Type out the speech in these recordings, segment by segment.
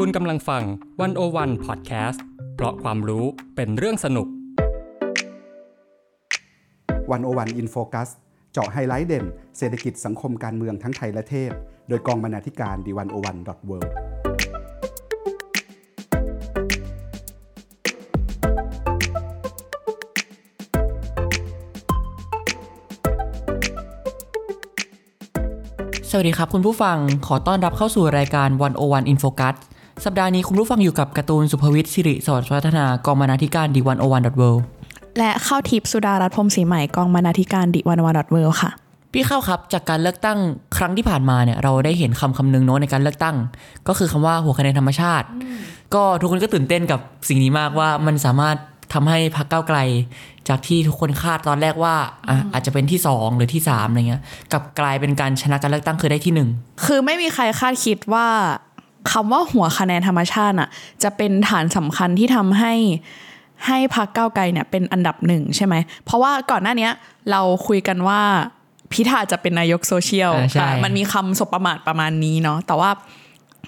คุณกำลังฟัง One O One Podcast เพราะความรู้เป็นเรื่องสนุก One O One In Focus เจาะไฮไลท์เด่น เศรษฐกิจสังคมการเมืองทั้งไทยและเทศ โดยกองบรรณาธิการ The One O One dot เวิสวัสดีครับคุณผู้ฟังขอต้อนรับเข้าสู่รายการ 101 In Focus สัปดาห์นี้คุณผู้ฟังอยู่กับการ์ตูนสุภวิทย์สิริสวัสดิ์วัฒนากองบรรณาธิการดีวันโอวันดอทเวและเข้าทิพย์สุดารัตน์พรหมศรีใหม่กองบรรณาธิการดิวันวันดอทเวค่ะ พี่เข้าครับจากการเลือกตั้งครั้งที่ผ่านมาเนี่ยเราได้เห็นคำคำหนึงโน้ตในการเลือกตั้ง ก็คือคำว่าหัวคะแนนธรรมชาติ ก็ทุกคนก็ตื่นเต้นกับสิ่งนี้มากว่ามันสามารถทำให้พรรคก้าวไกล จากที่ทุกคนคาดตอนแรกว่าอะอาจจะเป็นที่สองหรือที่สามอะไรเงี้ยกลับกลายเป็นการชนะการเลือกตั้งคือได้ที่หนึ่งคือไม่มีใครคาดคิดว่า คำว่าหัวคะแนนธรรมชาติอะจะเป็นฐานสำคัญที่ทำให้ให้พรรคก้าวไกลเนี่ยเป็นอันดับหนึ่งใช่ไหม เพราะว่าก่อนหน้าเนี้ยเราคุยกันว่าพิธาจะเป็นนายกโซเชียลอ่าใช่อะมันมีคำสบประมาทประมาณนี้เนาะ แต่ว่า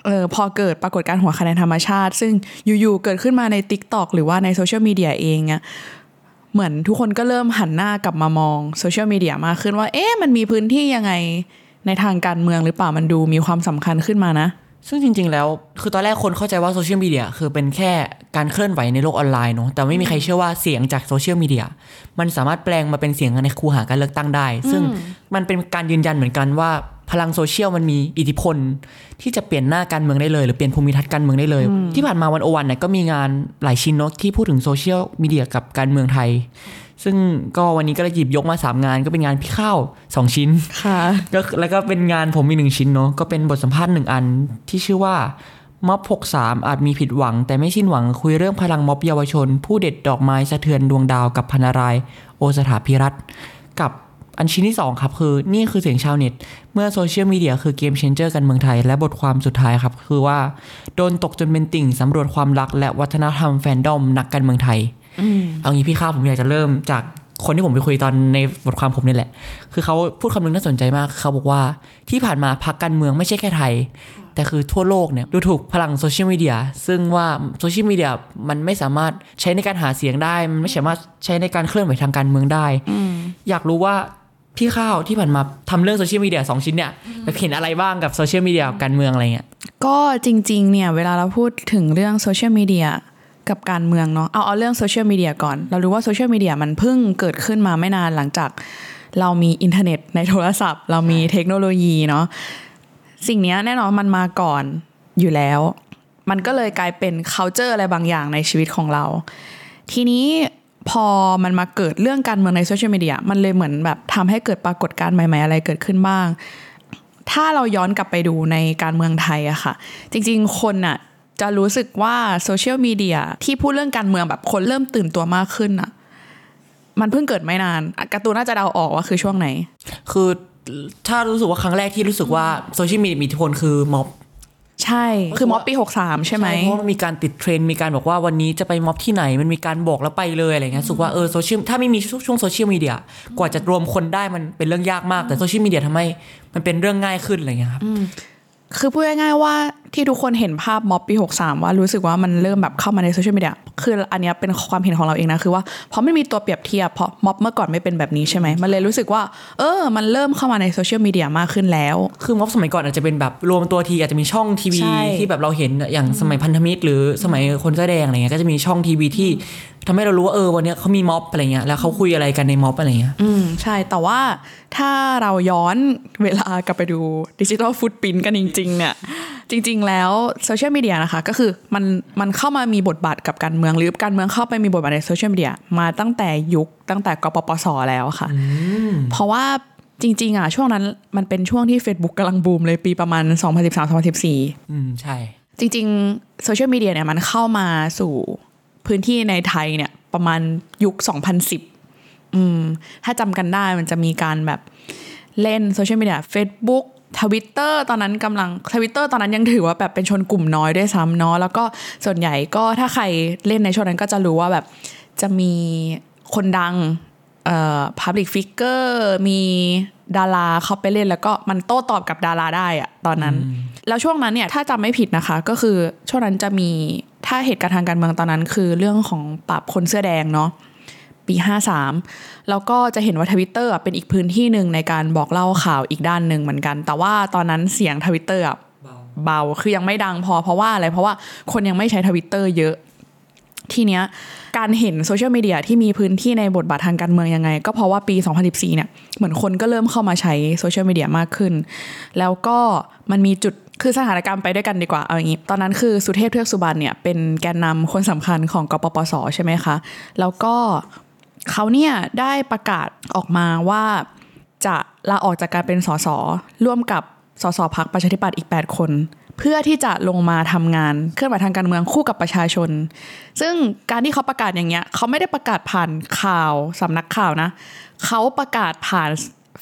เออพอเกิดปรากฏการณ์หัวคะแนนธรรมชาติ ซึ่งอยู่ๆเกิดขึ้นมาใน TikTok หรือว่าในโซเชียลมีเดียเองอะเหมือนทุกคนก็เริ่มหันหน้ากลับมามองโซเชียลมีเดียมากขึ้นว่า เอ๊ะมันมีพื้นที่ยังไงในทางการเมืองหรือเปล่ามันดูมีความสำคัญขึ้นมานะ ซึ่งจริง ๆ แล้ว คือตอนแรกคนเข้าใจว่าโซเชียลมีเดียคือเป็นแค่การเคลื่อนไหวในโลกออนไลน์เนาะแต่ไม่มีใครเชื่อว่าเสียงจากโซเชียลมีเดียมันสามารถแปลงมาเป็นเสียงในคูหาการเลือกตั้งได้ ซึ่งมันเป็นการยืนยันเหมือนกันว่าพลังโซเชียลมันมีอิทธิพล ที่จะเปลี่ยนหน้าการเมืองได้เลย หรือเปลี่ยนภูมิทัศน์การเมืองได้เลย ที่ผ่านมา One O One เนี่ยก็มีงานหลายชิ้นเนาะที่พูดถึงโซเชียลมีเดียกับการเมืองไทย ซึ่งก็วันนี้ก็เลยหยิบยกมาสามงานก็เป็นงานพี่ข้าวสองชิ้นค่ะก็แล้วก็เป็นงานผมมีหนึ่งชิ้นเนาะก็เป็นบทสัมภาษณ์หนึ่งอันที่ชื่อว่าม็อบ63 อาจมีผิดหวัง แต่ไม่สิ้นหวังคุยเรื่องพลังม็อบเยาวชน ผู้เด็ดดอกไม้สะเทือนดวงดาวกับพนาราย โอสถาพิรัตน์กับอันชิ้นที่ 2 ครับ คือนี่คือเสียงชาวเน็ต เมื่อโซเชียลมีเดียคือ game changer การเมืองไทย และบทความสุดท้ายครับ คือว่า โดนตกจนเป็นติ่งสำรวจความรักและวัฒนธรรมแฟนดอมนักการเมืองไทย เอางี้พี่ข้าวผมอยากจะเริ่มจากคนที่ผมไปคุยตอนในบทความผมนี่แหละ คือเขาพูดคำนึงน่าสนใจมาก เขาบอกว่าที่ผ่านมาพักการเมืองไม่ใช่แค่ไทย แต่คือทั่วโลกเนี่ยดูถูกพลังโซเชียลมีเดีย ซึ่งว่าโซเชียลมีเดียมันไม่สามารถใช้ในการหาเสียงได้ มันไม่สามารถใช้ในการเคลื่อนไหวทางการเมืองได้ อยากรู้ว่าพี่ข้าวที่ผ่านมาทำเรื่องโซเชียลมีเดียสองชิ้นเนี่ยแบบเห็นอะไรบ้างกับโซเชียลมีเดียกับการเมืองอะไรเงี้ย ก็จริงๆเนี่ยเวลาเราพูดถึงเรื่องโซเชียลมีเดีย กับการเมืองเนาะเอาเอาเรื่องโซเชียลมีเดียก่อน เรารู้ว่าโซเชียลมีเดียมันเพิ่งเกิดขึ้นมาไม่นานหลังจาก เรามีอินเทอร์เน็ตในโทรศัพท์ เรามีเทคโนโลยีเนาะสิ่งเนี้ยแน่นอนมันมาก่อนอยู่แล้ว มันก็เลยกลายเป็น culture อะไรบางอย่างในชีวิตของเรา ทีนี้พอมันมาเกิดเรื่องการเมืองในโซเชียลมีเดียมันเลยเหมือนแบบทำให้เกิดปรากฏการณ์ใหม่ ๆ อะไรเกิดขึ้นบ้าง ถ้าเราย้อนกลับไปดูในการเมืองไทยอะค่ะ จริง ๆ คนอะ จะรู้สึกว่าโซเชียลมีเดียที่พูดเรื่องการเมืองแบบคนเริ่มตื่นตัวมากขึ้นอะมันเพิ่งเกิดไม่นานอะการ์ตูนน่าจะเดาออกว่าคือช่วงไหน คือถ้ารู้สึกว่าครั้งแรกที่รู้สึกว่าโซเชียลมีเดียมีอิทธิพลคือม็อบใช่ คือม็อบปี 63 ใช่ไหมเพราะว่ามันมีการติดเทรนด์มีการบอกว่าวันนี้จะไปม็อบที่ไหน มันมีการบอกแล้วไปเลยอะไรเงี้ยรู้สึกว่าเออโซเชียลถ้าไม่มีช่วงโซเชียลมีเดียกว่าจะรวมคนได้มันเป็นเรื่องยากมาก แต่โซเชียลมีเดียทำให้มันเป็นเรื่องง่ายขึ้นอะไรเงี้ยครับคือพูดง่ายๆว่าที่ทุกคนเห็นภาพม็อบปี 63 ว่ารู้สึกว่ามันเริ่มแบบเข้ามาในโซเชียลมีเดียคืออันเนี้ยเป็นความเห็นของเราเองนะ คือว่าเพราะไม่มีตัวเปรียบเทียบเพราะม็อบเมื่อก่อนไม่เป็นแบบนี้ใช่ไหมมันเลยรู้สึกว่า เออ มันเริ่มเข้ามาในโซเชียลมีเดียมากขึ้นแล้ว คือม็อบสมัยก่อนอาจจะเป็นแบบรวมตัวทีอาจจะมีช่องทีวีใช่ที่แบบเราเห็นอย่างสมัยพันธมิตร หรือสมัยคนเสื้อแดงอะไรเงี้ยก็จะมีช่องทีวีที่ทำให้เรารู้ว่าเออวันเนี้ยเขามีม็อบอะไรเงี้ยแล้วเขาคุยอะไรกันในม็อบอะไรเงี้ยอืมใช่แต่ว่าถ้าเราย้อนเวลากลับไปดูดิจิทัลฟุตปินกันจริงๆเนี่ยจริงๆ แล้วโซเชียลมีเดียนะคะก็คือมันมันเข้ามามีบทบาทกับการเมืองหรือการเมืองเข้าไปมีบทบาทในโซเชียลมีเดียมาตั้งแต่ยุคตั้งแต่กปปสแล้วค่ะ เพราะว่าจริง ๆ อะ ช่วงนั้นมันเป็นช่วงที่ Facebook กำลังบูมเลยปีประมาณ 2013-2014 อืม ใช่ จริง ๆ โซเชียลมีเดียเนี่ยมันเข้ามาสู่พื้นที่ในไทยเนี่ยประมาณยุค 2010 อืม ถ้าจำกันได้มันจะมีการแบบเล่นโซเชียลมีเดีย Facebook ทวิตเตอร์ตอนนั้นกำลังทวิตเตอร์ตอนนั้นยังถือว่าแบบเป็นชนกลุ่มน้อยด้วยซ้ำเนาะแล้วก็ส่วนใหญ่ก็ถ้าใครเล่นในช่วงนั้นก็จะรู้ว่าแบบจะมีคนดังเอ่อ public figure มีดาราเข้าไปเล่นแล้วก็มันโต้ตอบกับดาราได้อะตอนนั้น แล้วช่วงนั้นเนี่ยถ้าจำไม่ผิดนะคะ ก็คือช่วงนั้นจะมีถ้าเหตุการณ์ทางการเมืองตอนนั้น คือเรื่องของปราบคนเสื้อแดงเนาะ ปี 53 แล้วก็จะเห็นว่าทวิตเตอร์เป็นอีกพื้นที่หนึ่งในการบอกเล่าข่าวอีกด้านหนึ่งเหมือนกัน แต่ว่าตอนนั้นเสียงทวิตเตอร์เบาคือยังไม่ดังพอเพราะว่าอะไรเพราะว่าคนยังไม่ใช้ทวิตเตอร์เยอะทีเนี้ยการเห็นโซเชียลมีเดียที่มีพื้นที่ในบทบาททางการเมืองยังไง ก็เพราะว่าปี 2014 เนี่ยเหมือนคนก็เริ่มเข้ามาใช้โซเชียลมีเดียมากขึ้น แล้วก็มันมีจุดคือสถานการณ์ไปด้วยกันดีกว่าเอาอย่างนี้ ตอนนั้นคือสุเทพเทือกสุบรรณเนี่ยเป็นแกนนำคนสำคัญของกปปสใช่ไหมคะ แล้วก็ เขาเนี่ยได้ประกาศออกมาว่าจะลาออกจากการเป็นสสร่วมกับสสพักประชาธิปัตย์อีก 8 คน เพื่อที่จะลงมาทำงานเคลื่อนไหวทางการเมืองคู่กับประชาชน ซึ่งการที่เขาประกาศอย่างเงี้ยเขาไม่ได้ประกาศผ่านข่าวสำนักข่าวนะเขาประกาศผ่าน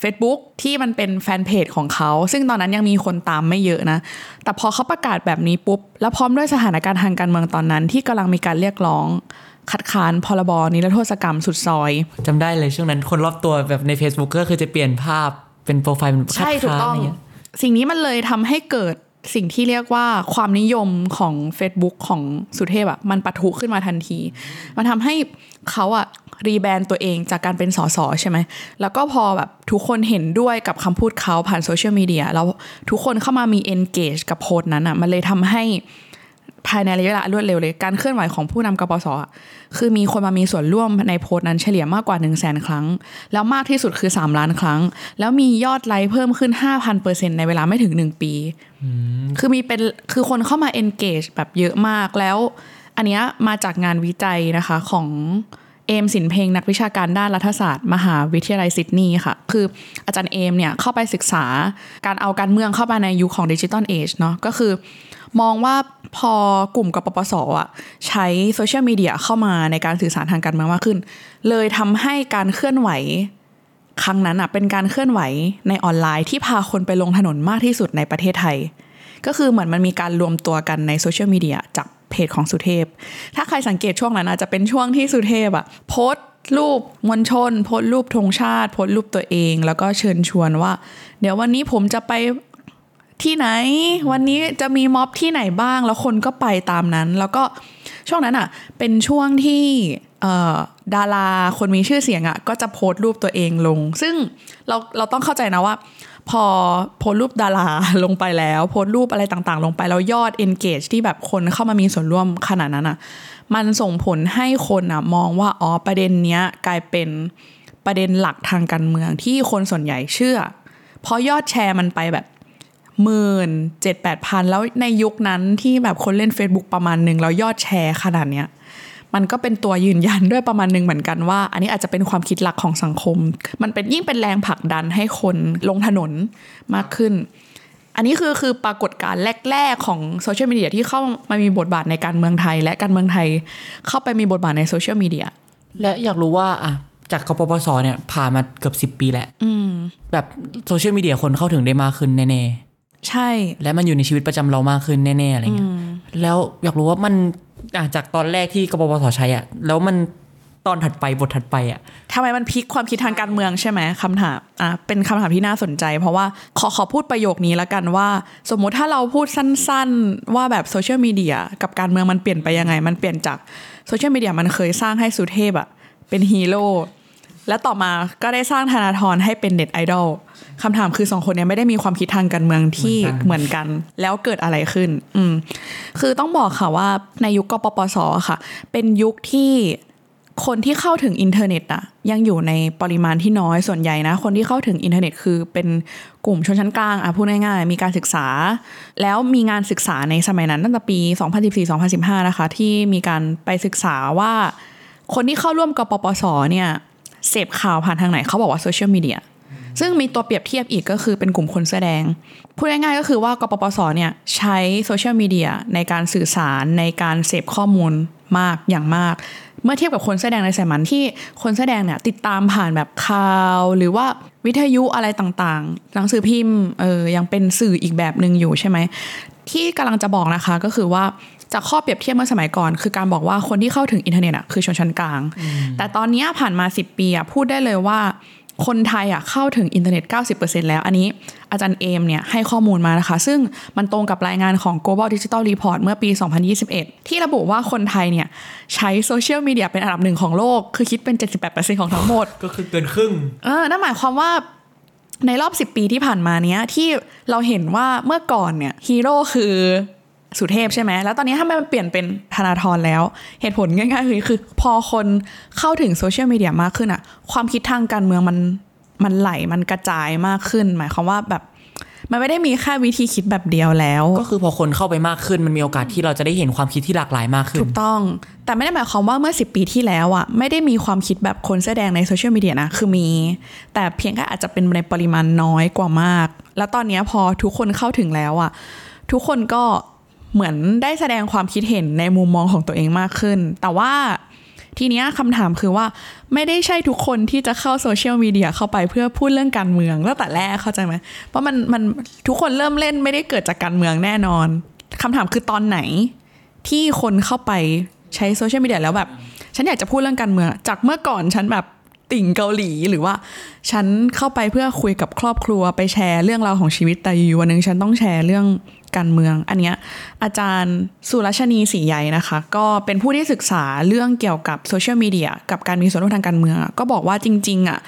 Facebook ที่มันเป็นแฟนเพจของเขา ซึ่งตอนนั้นยังมีคนตามไม่เยอะนะ แต่พอเขาประกาศแบบนี้ปุ๊บ แล้วพร้อมด้วยสถานการณ์ทางการเมืองตอนนั้น ที่กำลังมีการเรียกร้อง คัดค้านพรบนิรโทษกรรมสุดซอยจำได้เลยช่วงนั้นคนรอบตัวแบบใน Facebook ก็คือจะเปลี่ยนภาพเป็นโปรไฟล์เป็นใช่ถูกต้องคัดค้านะไรเงี้ยสิ่งนี้มันเลยทำให้เกิดสิ่งที่เรียกว่าความนิยมของ Facebook ของสุเทพอะมันปะทุขึ้นมาทันที มันทำให้เขาอะรีแบรนด์ตัวเองจากการเป็นสสใช่ไหม แล้วก็พอแบบทุกคนเห็นด้วยกับคำพูดเขาผ่านโซเชียลมีเดียแล้วทุกคนเข้ามามี engage กับโพสต์นั้นอะมันเลยทำให้ ภายในระยะเวลารวดเร็วเลย การเคลื่อนไหวของผู้นำกปสอะคือมีคนมามีส่วนร่วมในโพสต์นั้นเฉลี่ยมากกว่า 1 0 0 0 0แสนครั้ง แล้วมากที่สุดคือ 3 ล้านครั้ง แล้วมียอดไลค์เพิ่มขึ้น 5,000%ในเวลาไม่ถึง 1 ปี คือมีเป็นคือคนเข้ามา engage แบบเยอะมากแล้ว อันเนี้ยมาจากงานวิจัยนะคะของเอมสินเพลงนักวิชาการด้านรัฐศาสตร์ มหาวิทยาลัยซิดนีย์ค่ะ คืออาจารย์เอมเนี่ยเข้าไปศึกษาการเอาการเมืองเข้ามาในยุคของดิจิตอลเอจเนาะก็คือ มองว่าพอกลุ่มกปปสอะใช้โซเชียลมีเดียเข้ามาในการสื่อสารทางการเมืองมากขึ้น เลยทำให้การเคลื่อนไหว ครั้งนั้นอะเป็นการเคลื่อนไหวในออนไลน์ที่พาคนไปลงถนนมากที่สุดในประเทศไทย ก็คือเหมือนมันมีการรวมตัวกันในโซเชียลมีเดียจากเพจของสุเทพ ถ้าใครสังเกตช่วงนั้นอาจจะเป็นช่วงที่สุเทพอะโพสรูปมวลชน โพสรูปธงชาติ โพสรูปตัวเอง แล้วก็เชิญชวนว่า เดี๋ยววันนี้ผมจะไป ที่ไหน วันนี้จะมีม็อบที่ไหนบ้าง แล้วคนก็ไปตามนั้น แล้วก็ช่วงนั้นอะ เป็นช่วงที่เอ่อดาราคนมีชื่อเสียงอะ ก็จะโพสต์รูปตัวเองลง ซึ่งเราเราต้องเข้าใจนะว่า พอโพสต์รูปดาราลงไปแล้ว โพสต์รูปอะไรต่างๆ ลงไปแล้วยอด engage ที่แบบคนเข้ามามีส่วนร่วมขนาดนั้นอะ มันส่งผลให้คนอะมองว่าอ๋อประเด็นเนี้ยกลายเป็นประเด็นหลักทางการเมืองที่คนส่วนใหญ่เชื่อ เพราะยอดแชร์มันไปแบบ หมื่นเจ็ดแปดพันแล้วในยุคนั้นที่แบบคนเล่น Facebook ประมาณหนึ่งแล้วยอดแชร์ขนาดเนี้ยมันก็เป็นตัวยืนยันด้วยประมาณหนึ่งเหมือนกันว่า อันนี้อาจจะเป็นความคิดหลักของสังคม มันเป็นยิ่งเป็นแรงผลักดันให้คนลงถนนมากขึ้น อันนี้คือคือปรากฏการณ์แรก ๆ ของโซเชียลมีเดียที่เข้ามามีบทบาทในการเมืองไทย และการเมืองไทยเข้าไปมีบทบาทในโซเชียลมีเดียและอยากรู้ว่าอะจากกปปสเนี่ยผ่านมาเกือบสิบปีแล้วแบบโซเชียลมีเดียคนเข้าถึงได้มากขึ้นแน่ ใช่ๆและมันอยู่ในชีวิตประจำเรามากขึ้นแน่ๆอะไรเงี้ยแล้วอยากรู้ว่ามันอะจากตอนแรกที่กปปสใช้อะแล้วมันตอนถัดไปบทถัดไปอะทำไมมันพลิกความคิดทางการเมืองใช่ไหมคำถามอะเป็นคำถามที่น่าสนใจ เพราะว่าขอขอพูดประโยคนี้แล้วกันว่า สมมุติถ้าเราพูดสั้นๆ ว่าแบบโซเชียลมีเดียกับการเมืองมันเปลี่ยนไปยังไง มันเปลี่ยนจากโซเชียลมีเดียมันเคยสร้างให้สุเทพอะเป็นฮีโร่ และต่อมาก็ได้สร้างธนาธรให้เป็นเน็ตไอดอลคำถามคือสองคนเนี้ไม่ได้มีความคิดทางการเมืองที่เหมือนกัน แล้วเกิดอะไรขึ้น อืมคือต้องบอกค่ะว่าในยุคกปปสค่ะ เป็นยุคที่คนที่เข้าถึงอินเทอร์เน็ตอะยังอยู่ในปริมาณที่น้อยส่วนใหญ่นะ คนที่เข้าถึงอินเทอร์เน็ตคือเป็นกลุ่มชนชั้นกลางอะพูดง่ายๆ มีการศึกษา แล้วมีงานศึกษาในสมัยนั้นตั้งแต่ปี 2014-2015 นะคะ ที่มีการไปศึกษาว่า คนที่เข้าร่วมกปปสเนี่ย เสพข่าวผ่านทางไหนเขาบอกว่าโซเชียลมีเดียซึ่งมีตัวเปรียบเทียบอีกก็คือเป็นกลุ่มคนเสื้อแดง พูดง่ายๆก็คือว่ากปปสเนี่ยใช้โซเชียลมีเดียในการสื่อสารในการเสพข้อมูลมากอย่างมาก เมื่อเทียบกับคนเสื้อแดงในสมัยนั้นที่คนเสื้อแดงเนี่ยติดตามผ่านแบบข่าว หรือว่าวิทยุอะไรต่างๆ หนังสือพิมพ์เออยังเป็นสื่ออีกแบบหนึ่งอยู่ใช่ไหมที่กำลังจะบอกนะคะก็คือว่า จากข้อเปรียบเทียบเมื่อสมัยก่อน คือการบอกว่าคนที่เข้าถึงอินเทอร์เน็ตอะคือชนชั้นกลาง แต่ตอนเนี้ยผ่านมา 10 ปีอะพูดได้เลยว่าคนไทยอะเข้าถึงอินเทอร์เน็ต 90%แล้ว อันนี้อาจารย์เอมเนี่ยให้ข้อมูลมานะคะ ซึ่งมันตรงกับรายงานของ Global Digital Report เมื่อปี 2021 ที่ระบุว่าคนไทยเนี่ยใช้โซเชียลมีเดียเป็นอันดับหนึ่งของโลก คือคิดเป็น 78%ของทั้งหมด ก็คือเกินครึ่งเออนั่นหมายความว่าในรอบ 10 ปีที่ผ่านมาเนี้ยที่เราเห็นว่าเมื่อก่อนเนี่ยฮีโร่คือ สุเทพใช่ไหม แล้วตอนนี้ถ้ามันเปลี่ยนเป็นธนาธรแล้ว เหตุผลง่ายๆคือคือ พอคนเข้าถึงโซเชียลมีเดียมากขึ้นอะความคิดทางการเมืองมันมันไหลมันกระจายมากขึ้น หมายความว่าแบบมันไม่ได้มีแค่วิธีคิดแบบเดียวแล้ว ก็คือพอคนเข้าไปมากขึ้นมันมีโอกาสที่เราจะได้เห็นความคิดที่หลากหลายมากขึ้น ถูกต้อง แต่ไม่ได้หมายความว่าเมื่อ 10 ปีที่แล้วอะไม่ได้มีความคิดแบบคนแสอแดงในโซเชียลมีเดียนะ คือมี แต่เพียงแค่อาจจะเป็นในปริมาณน้อยกว่ามาก แล้วตอนเนี้ยพอทุกคนเข้าถึงแล้วอะทุกคนก็ เหมือนได้แสดงความคิดเห็นในมุมมองของตัวเองมากขึ้น แต่ว่าทีนี้คำถามคือว่าไม่ได้ใช่ทุกคนที่จะเข้าโซเชียลมีเดียเข้าไปเพื่อพูดเรื่องการเมืองตั้งแต่แรกเข้าใจไหมเพราะมันมันทุกคนเริ่มเล่นไม่ได้เกิดจากการเมืองแน่นอนคำถามคือตอนไหนที่คนเข้าไปใช้โซเชียลมีเดียแล้วแบบ ฉันอยากจะพูดเรื่องการเมือง จากเมื่อก่อนฉันแบบติ่งเกาหลีหรือว่า ฉันเข้าไปเพื่อคุยกับครอบครัวไปแชร์เรื่องราวของชีวิตแต่อยู่วันหนึ่งฉันต้องแชร์เรื่อง การเมือง อันเนี้ยอาจารย์สุรชนีศรีใหญ่นะคะ ก็เป็นผู้ที่ศึกษาเรื่องเกี่ยวกับโซเชียลมีเดียกับการมีส่วนร่วมทางการเมือง ก็บอกว่าจริงๆอะ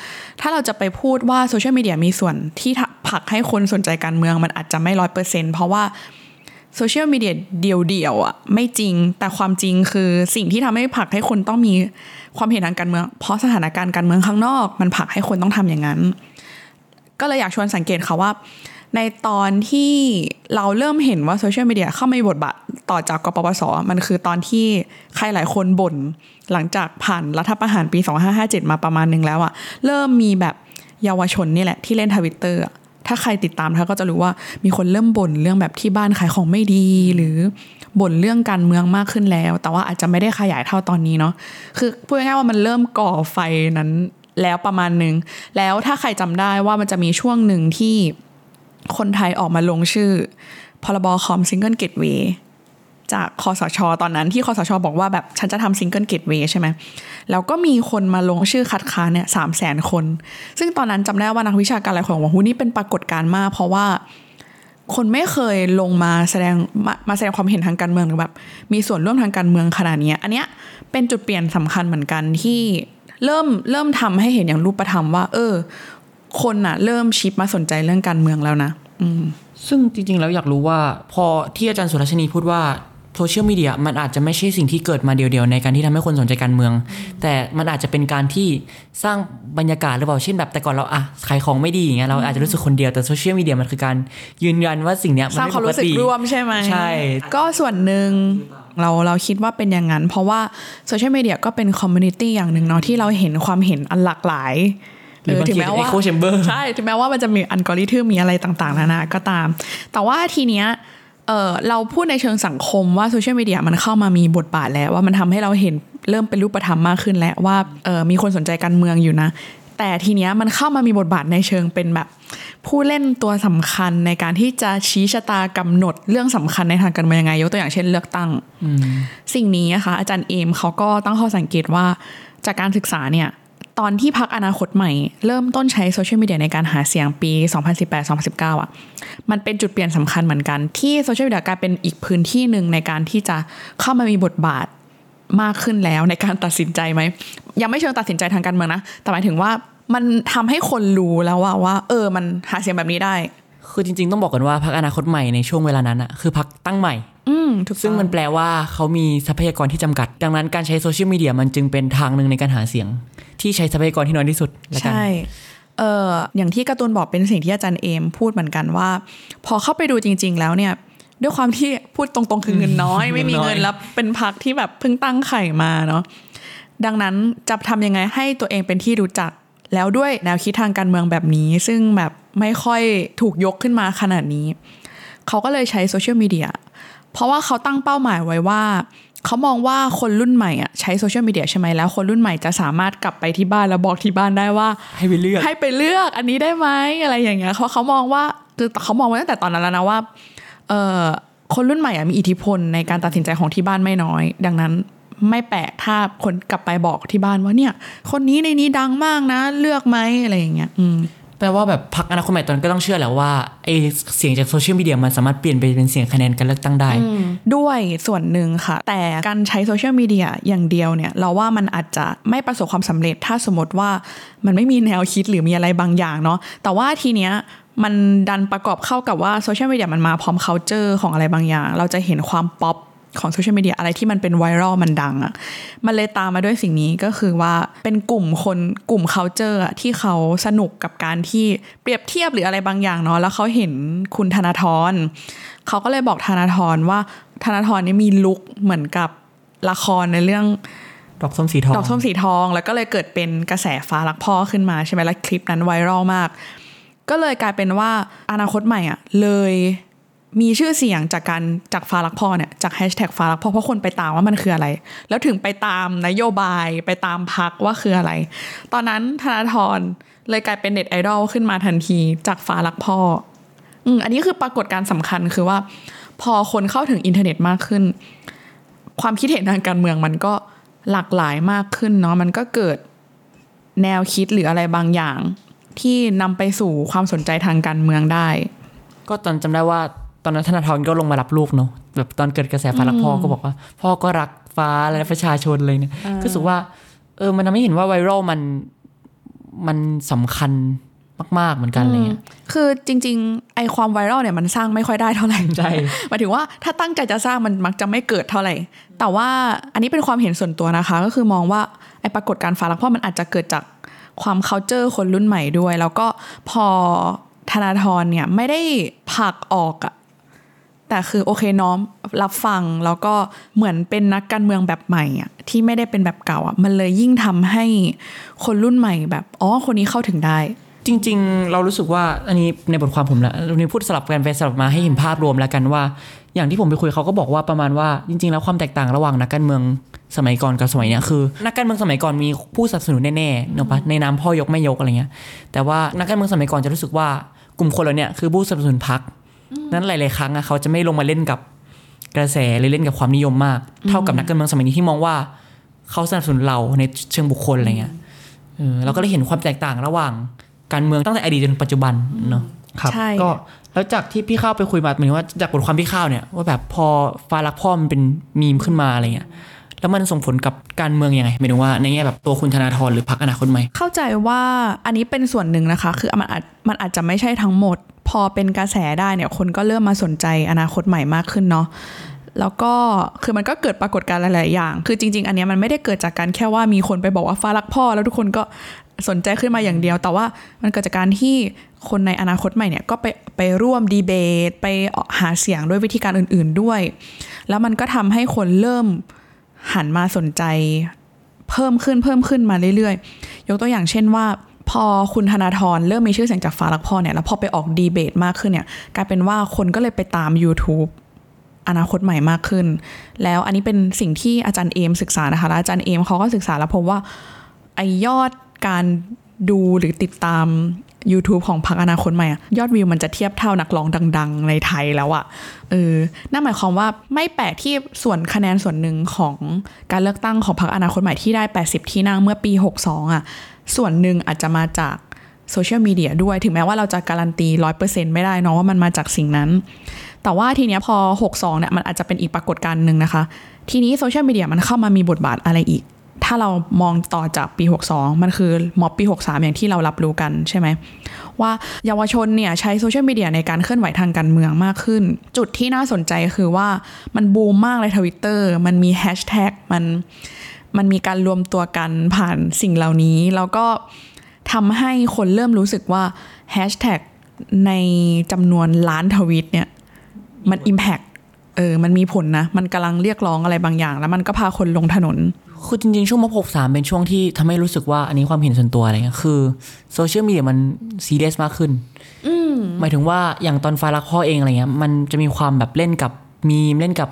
ถ้าเราจะไปพูดว่าโซเชียลมีเดียมีส่วนที่ผลักให้คนสนใจการเมืองมันอาจจะไม่ร้อยเปอร์เซ็นต์เพราะว่าโซเชียลมีเดียเดียวๆอะไม่จริงแต่ความจริงคือสิ่งที่ทำให้ผลักให้คนต้องมีความเห็นทางการเมือง เพราะสถานการณ์การเมืองข้างนอก มันผลักให้คนต้องทำอย่างนั้น ก็เลยอยากชวนสังเกตค่ะว่า ในตอนที่เราเริ่มเห็นว่าโซเชียลมีเดียเข้ามามีบทบาทต่อจากกปปส มันคือตอนที่ใครหลายคนบ่นหลังจากผ่านรัฐประหารปี 2557 มาประมาณหนึ่งแล้วอะเริ่มมีแบบเยาวชนนี่แหละที่เล่นทวิตเตอร์ถ้าใครติดตามท่าก็จะรู้ว่ามีคนเริ่มบ่นเรื่องแบบที่บ้านขายของไม่ดี หรือบ่นเรื่องการเมืองมากขึ้นแล้ว แต่ว่าอาจจะไม่ได้ขยายเท่าตอนนี้เนาะคือพูดง่ายๆว่ามันเริ่มก่อไฟนั้นแล้วประมาณหนึ่งแล้วถ้าใครจำได้ว่ามันจะมีช่วงหนึ่งที่ คนไทยออกมาลงชื่อ พรบคอม single gateway จากคสช ตอนนั้นที่คสช บอกว่าแบบฉันจะทำ single gateway ใช่ไหมแล้วก็มีคนมาลงชื่อคัดค้านเนี่ยสามแสนคน ซึ่งตอนนั้นจำได้ว่านักวิชาการหลายคนบอกว่าโหนี่เป็นปรากฏการณ์มาก เพราะว่าคนไม่เคยลงมาแสดงมามาแสดงความเห็นทางการเมืองหรือแบบมีส่วนร่วมทางการเมืองขนาดนี้อันเนี้ยเป็นจุดเปลี่ยนสำคัญเหมือนกันที่เริ่มเริ่มทำให้เห็นอย่างรูปธรรมว่า เออ คนน่ะเริ่มชิปมาสนใจเรื่องการเมืองแล้วนะอืมซึ่งจริงๆแล้วอยากรู้ว่า พอที่อาจารย์สุรชนีพูดว่าโซเชียลมีเดียมันอาจจะไม่ใช่สิ่งที่เกิดมาเดียวๆ ในการที่ทำให้คนสนใจการเมือง แต่มันอาจจะเป็นการที่สร้างบรรยากาศหรือเปล่าเช่นแบบแต่ก่อนเราอะขายของไม่ดีอย่างเงี้ยเราอาจจะรู้สึกคนเดียวแต่โซเชียลมีเดียมันคือการยืนยันว่าสิ่งเนี้ยมันไม่ปกติสร้างความรู้สึกร่วมใช่ไหมใช่ ก็ส่วนหนึ่งเราเราคิดว่าเป็นอย่างนั้น เพราะว่าโซเชียลมีเดียก็เป็น community อย่างหนึ่งเนาะที่เราเห็นความเห็นอันหลากหลาย หรือบางทีถึงแม้ว่า echo chamber ใช่ถึงแม้ว่ามันจะมีอัลกอริทึมมีอะไรต่างๆนานาก็ตาม แต่ว่าทีเนี้ยเออเราพูดในเชิงสังคมว่าโซเชียลมีเดียมันเข้ามามีบทบาทแล้ว ว่ามันทำให้เราเห็นเริ่มเป็นรูปธรรมมากขึ้นแล้วว่าเออมีคนสนใจการเมืองอยู่นะ แต่ทีเนี้ยมันเข้ามามีบทบาทในเชิงเป็นแบบ ผู้เล่นตัวสำคัญในการที่จะชี้ชะตากำหนดเรื่องสำคัญในทางการเมืองยังไงยกตัวอย่างเช่นเลือกตั้งสิ่งนี้นะคะอาจารย์เอมเขาก็ตั้งข้อสังเกตว่าจากการศึกษาเนี่ย ตอนที่พักอนาคตใหม่ เริ่มต้นใช้โซเชียลมีเดียในการหาเสียงปี 2018-2019 อะ มันเป็นจุดเปลี่ยนสำคัญเหมือนกัน ที่โซเชียลมีเดียกลายเป็นอีกพื้นที่หนึ่งในการที่จะเข้ามามีบทบาทมากขึ้นแล้วในการตัดสินใจไหม ยังไม่เชิงตัดสินใจทางการเมืองนะ แต่หมายถึงว่ามันทำให้คนรู้แล้วว่าว่า เออมันหาเสียงแบบนี้ได้ คือจริง ๆ ต้องบอกกันว่าพรรคอนาคตใหม่ในช่วงเวลานั้นอะคือพรรคตั้งใหม่ อืมถูกต้องซึ่งมันแปลว่าเขามีทรัพยากรที่จำกัด ดังนั้นการใช้โซเชียลมีเดียมันจึงเป็นทางหนึ่งในการหาเสียง ที่ใช้ทรัพยากรที่น้อยที่สุดละกันใช่เอออย่างที่การ์ตูนบอกเป็นสิ่งที่อาจารย์เอมพูดเหมือนกันว่า พอเข้าไปดูจริง ๆ แล้วเนี่ย ด้วยความที่พูดตรงๆคือเงินน้อย ไม่มีเงินน้อยเงินแล้วเป็นพักที่แบบเพิ่งตั้งไข่มาเนาะดังนั้นจะทำยังไงให้ตัวเองเป็นที่รู้จัก แล้วด้วยแนวคิดทางการเมืองแบบนี้ ซึ่งแบบไม่ค่อยถูกยกขึ้นมาขนาดนี้ เขาก็เลยใช้โซเชียลมีเดีย เพราะว่าเขาตั้งเป้าหมายไว้ว่า เขามองว่าคนรุ่นใหม่อะใช้โซเชียลมีเดียใช่ไหมแล้ว คนรุ่นใหม่จะสามารถกลับไปที่บ้านแล้วบอกที่บ้านได้ว่า ให้ไปเลือกให้ไปเลือกอันนี้ได้ไหมอะไรอย่างเงี้ยเขาเขามองว่าคือเขามองไว้ตั้งแต่ตอนนั้นแล้วนะว่าเออคนรุ่นใหม่อะมีอิทธิพลในการตัดสินใจของที่บ้านไม่น้อย ดังนั้นไม่แปลกถ้าคนกลับไปบอกที่บ้านว่าเนี่ย คนนี้ในนี้ดังมากนะ เลือกไหมอะไรอย่างเงี้ยอืม แปลว่าแบบพักอนาคตใหม่ตอนนนก็ต้องเชื่อแหละว่าไอเสียงจากโซเชียลมีเดียมันสามารถเปลี่ยนไปเป็นเสียงคะแนนการเลือกตั้งได้ ด้วยส่วนหนึ่งค่ะ แต่การใช้โซเชียลมีเดียอย่างเดียวเนี่ย เราว่ามันอาจจะไม่ประสบความสำเร็จถ้าสมมติว่ามันไม่มีแนวคิดหรือมีอะไรบางอย่างเนาะแต่ว่าทีเนี้ยมันดันประกอบเข้ากับว่าโซเชียลมีเดียมันมาพร้อม c u เจอร์ของอะไรบางอย่าง เราจะเห็นความป๊อป ของโซเชียลมีเดียอะไรที่มันเป็นไวรัลมันดังอะ่ะมันเลยตามมาด้วยสิ่งนี้ก็คือว่าเป็นกลุ่มคนกลุ่ม c u เจอร์ที่เขาสนุกกับการที่เปรียบเทียบหรืออะไรบางอย่างเนาะแล้วเขาเห็นคุณธนาธรเขาก็เลยบอกธนาธรว่าธนาธรนี่มีลุคเหมือนกับละครในเรื่องดอกส้มสีทองดอกส้มสีทอง แล้วก็เลยเกิดเป็นกระแสฟ้ารักพ่อขึ้นมาใช่ไหมแล้วคลิปนั้นไวรัลมาก ก็เลยกลายเป็นว่าอนาคตใหม่อะเลย มีชื่อเสียงจากการจากฟ้ารักพ่อเนี่ยจากแฮชแท็กฟ้ารักพ่อเพราะคนไปตามว่ามันคืออะไร แล้วถึงไปตามนโยบายไปตามพักว่าคืออะไร ตอนนั้นธนาธรเลยกลายเป็นเน็ตไอดอลขึ้นมาทันทีจากฟ้ารักพ่ออืมอันนี้คือปรากฏการณ์สำคัญคือว่า พอคนเข้าถึงอินเทอร์เน็ตมากขึ้น ความคิดเห็นทางการเมืองมันก็หลากหลายมากขึ้นเนาะมันก็เกิดแนวคิดหรืออะไรบางอย่าง ที่นำไปสู่ความสนใจทางการเมืองได้ ก็ตอนจำได้ว่า ตอนนั้นธนาธรก็ลงมารับลูกเนาะแบบตอนเกิดกระแสฟ้ารักพ่อก็บอกว่า พ่อก็รักฟ้าและประชาชนเลยเนี่ยก็รู้สึกว่าเออมันทำให้เห็นว่าไวรัลมันมันสำคัญมาก ๆ เหมือนกันอะไรเงี้ย คือจริง ๆ ไอความไวรัลเนี่ยมันสร้างไม่ค่อยได้เท่าไหร่ ใช่หมายถึงว่าถ้าตั้งใจจะสร้างมันมักจะไม่เกิดเท่าไหร่ แต่ว่าอันนี้เป็นความเห็นส่วนตัวนะคะ ก็คือมองว่าไอปรากฏการณ์ฟ้ารักพ่อมันอาจจะเกิดจากความ c u เจอร์คนรุ่นใหม่ด้วย แล้วก็พอธนาธรเนี่ยไม่ได้ผลักออกอะ แต่คือโอเคน้อมรับฟังแล้วก็เหมือนเป็นนักการเมืองแบบใหม่อะที่ไม่ได้เป็นแบบเก่าอะมันเลยยิ่งทำให้คนรุ่นใหม่แบบอ๋อคนนี้เข้าถึงได้ จริง ๆ เรารู้สึกว่าอันนี้ในบทความผมและเรานี้พูดสลับกันไปสลับมาให้เห็นภาพรวมแล้วกันว่า อย่างที่ผมไปคุยเขาก็บอกว่าประมาณว่าจริง ๆ แล้วความแตกต่างระหว่างนักการเมืองสมัยก่อนกับสมัยนี้คือ นักการเมืองสมัยก่อนมีผู้สนับสนุนแน่ๆเนอะปะในนามพ่อยกไม่ยกอะไรเงี้ยแต่ว่านักการเมืองสมัยก่อนจะรู้สึกว่ากลุ่มคนเราเนี่ยคือผู้สนับสนุนพรรค นั้นหลาย ๆ ครั้งอะเขาจะไม่ลงมาเล่นกับกระแสหรือเล่นกับความนิยมมาก เท่ากับนักการเมืองสมัยนี้ที่มองว่าเขาสนับสนุนเราในเชิงบุคคลอะไรเงี้ยเออเราก็เลยเห็นความแตกต่างระหว่างการเมืองตั้งแต่อดีตจนปัจจุบันเนาะครับใช่ก็แล้วจากที่พี่ข้าวไปคุยมาหมายถึงว่าจากบทความพี่ข้าวเนี่ยว่าแบบพอฟ้ารักพ่อมันเป็นมีมขึ้นมาอะไรเงี้ย แล้วมันส่งผลกับการเมืองยังไงหมายถึงว่าในแง่แบบตัวคุณธนาธรหรือพรรคอนาคตใหม่เข้าใจว่าอันนี้เป็นส่วนหนึ่งนะคะ คือมันอาจมันอาจจะไม่ใช่ทั้งหมด พอเป็นกระแสได้เนี่ยคนก็เริ่มมาสนใจอนาคตใหม่มากขึ้นเนาะแล้วก็คือมันก็เกิดปรากฏการณ์หลาย ๆ อย่าง คือจริง ๆ อันนี้มันไม่ได้เกิดจากการแค่ว่ามีคนไปบอกว่าฟ้ารักพ่อ แล้วทุกคนก็สนใจขึ้นมาอย่างเดียว แต่ว่ามันเกิดจากการที่คนในอนาคตใหม่เนี่ยก็ไปไปร่วมดีเบต ไปหาเสียงด้วยวิธีการอื่น ๆ ด้วย แล้วมันก็ทำให้คนเริ่ม หันมาสนใจเพิ่มขึ้นเพิ่มขึ้นมาเรื่อยๆ ยกตัวอย่างเช่นว่า พอคุณธนาธรเริ่มมีชื่อเสียงจากฟ้ารักพ่อเนี่ย แล้วพอไปออกดีเบตมากขึ้นเนี่ยกลายเป็นว่าคนก็เลยไปตาม YouTube อนาคตใหม่มากขึ้น แล้วอันนี้เป็นสิ่งที่อาจารย์เอมศึกษานะคะแล้วอาจารย์เอมเขาก็ศึกษาแล้วพบว่าไอยอดการดูหรือติดตาม YouTube ของพรรคอนาคตใหม่อะยอดวิวมันจะเทียบเท่านักร้องดัง ๆ ในไทยแล้วอะเออนั่นหมายความว่าไม่แปลกที่ส่วนคะแนนส่วนหนึ่งของการเลือกตั้งของพรรคอนาคตใหม่ที่ได้ 80 ที่นั่งเมื่อปี 62อะส่วนหนึ่งอาจจะมาจากโซเชียลมีเดียด้วยถึงแม้ว่าเราจะการันตีร้อยเปอร์เซ็นต์ไม่ได้เนาะว่ามันมาจากสิ่งนั้น แต่ว่าทีเนี้ยพอ 62เนี่ยมันอาจจะเป็นอีกปรากฏการณ์หนึ่งนะคะ ทีนี้โซเชียลมีเดียมันเข้ามามีบทบาทอะไรอีก ถ้าเรามองต่อจากปี 62 มันคือม็อบปี 63 อย่างที่เรารับรู้กันใช่ไหม ว่าเยาวชนเนี่ยใช้โซเชียลมีเดียในการเคลื่อนไหวทางการเมืองมากขึ้น จุดที่น่าสนใจคือว่ามันบูมมากเลยทวิตเตอร์มันมีแฮชแท็กมันมันมีการรวมตัวกันผ่านสิ่งเหล่านี้ แล้วก็ทำให้คนเริ่มรู้สึกว่าแฮชแท็กในจำนวนล้านทวิตเนี่ยมัน Impact เออ มันมีผลนะ มันกำลังเรียกร้องอะไรบางอย่าง แล้วมันก็พาคนลงถนน คือจริงๆ ช่วงม .63 เป็นช่วงที่ทำให้รู้สึกว่าอันนี้ความเห็นส่วนตัวอะไรเงี้ยคือโซเชียลมีเดียมันซีเรียสมากขึ้นหมายถึงว่าอย่างตอนฟ้ารักพ่อเองอะไรเงี้ยมันจะมีความแบบเล่นกับมีมเล่นกับ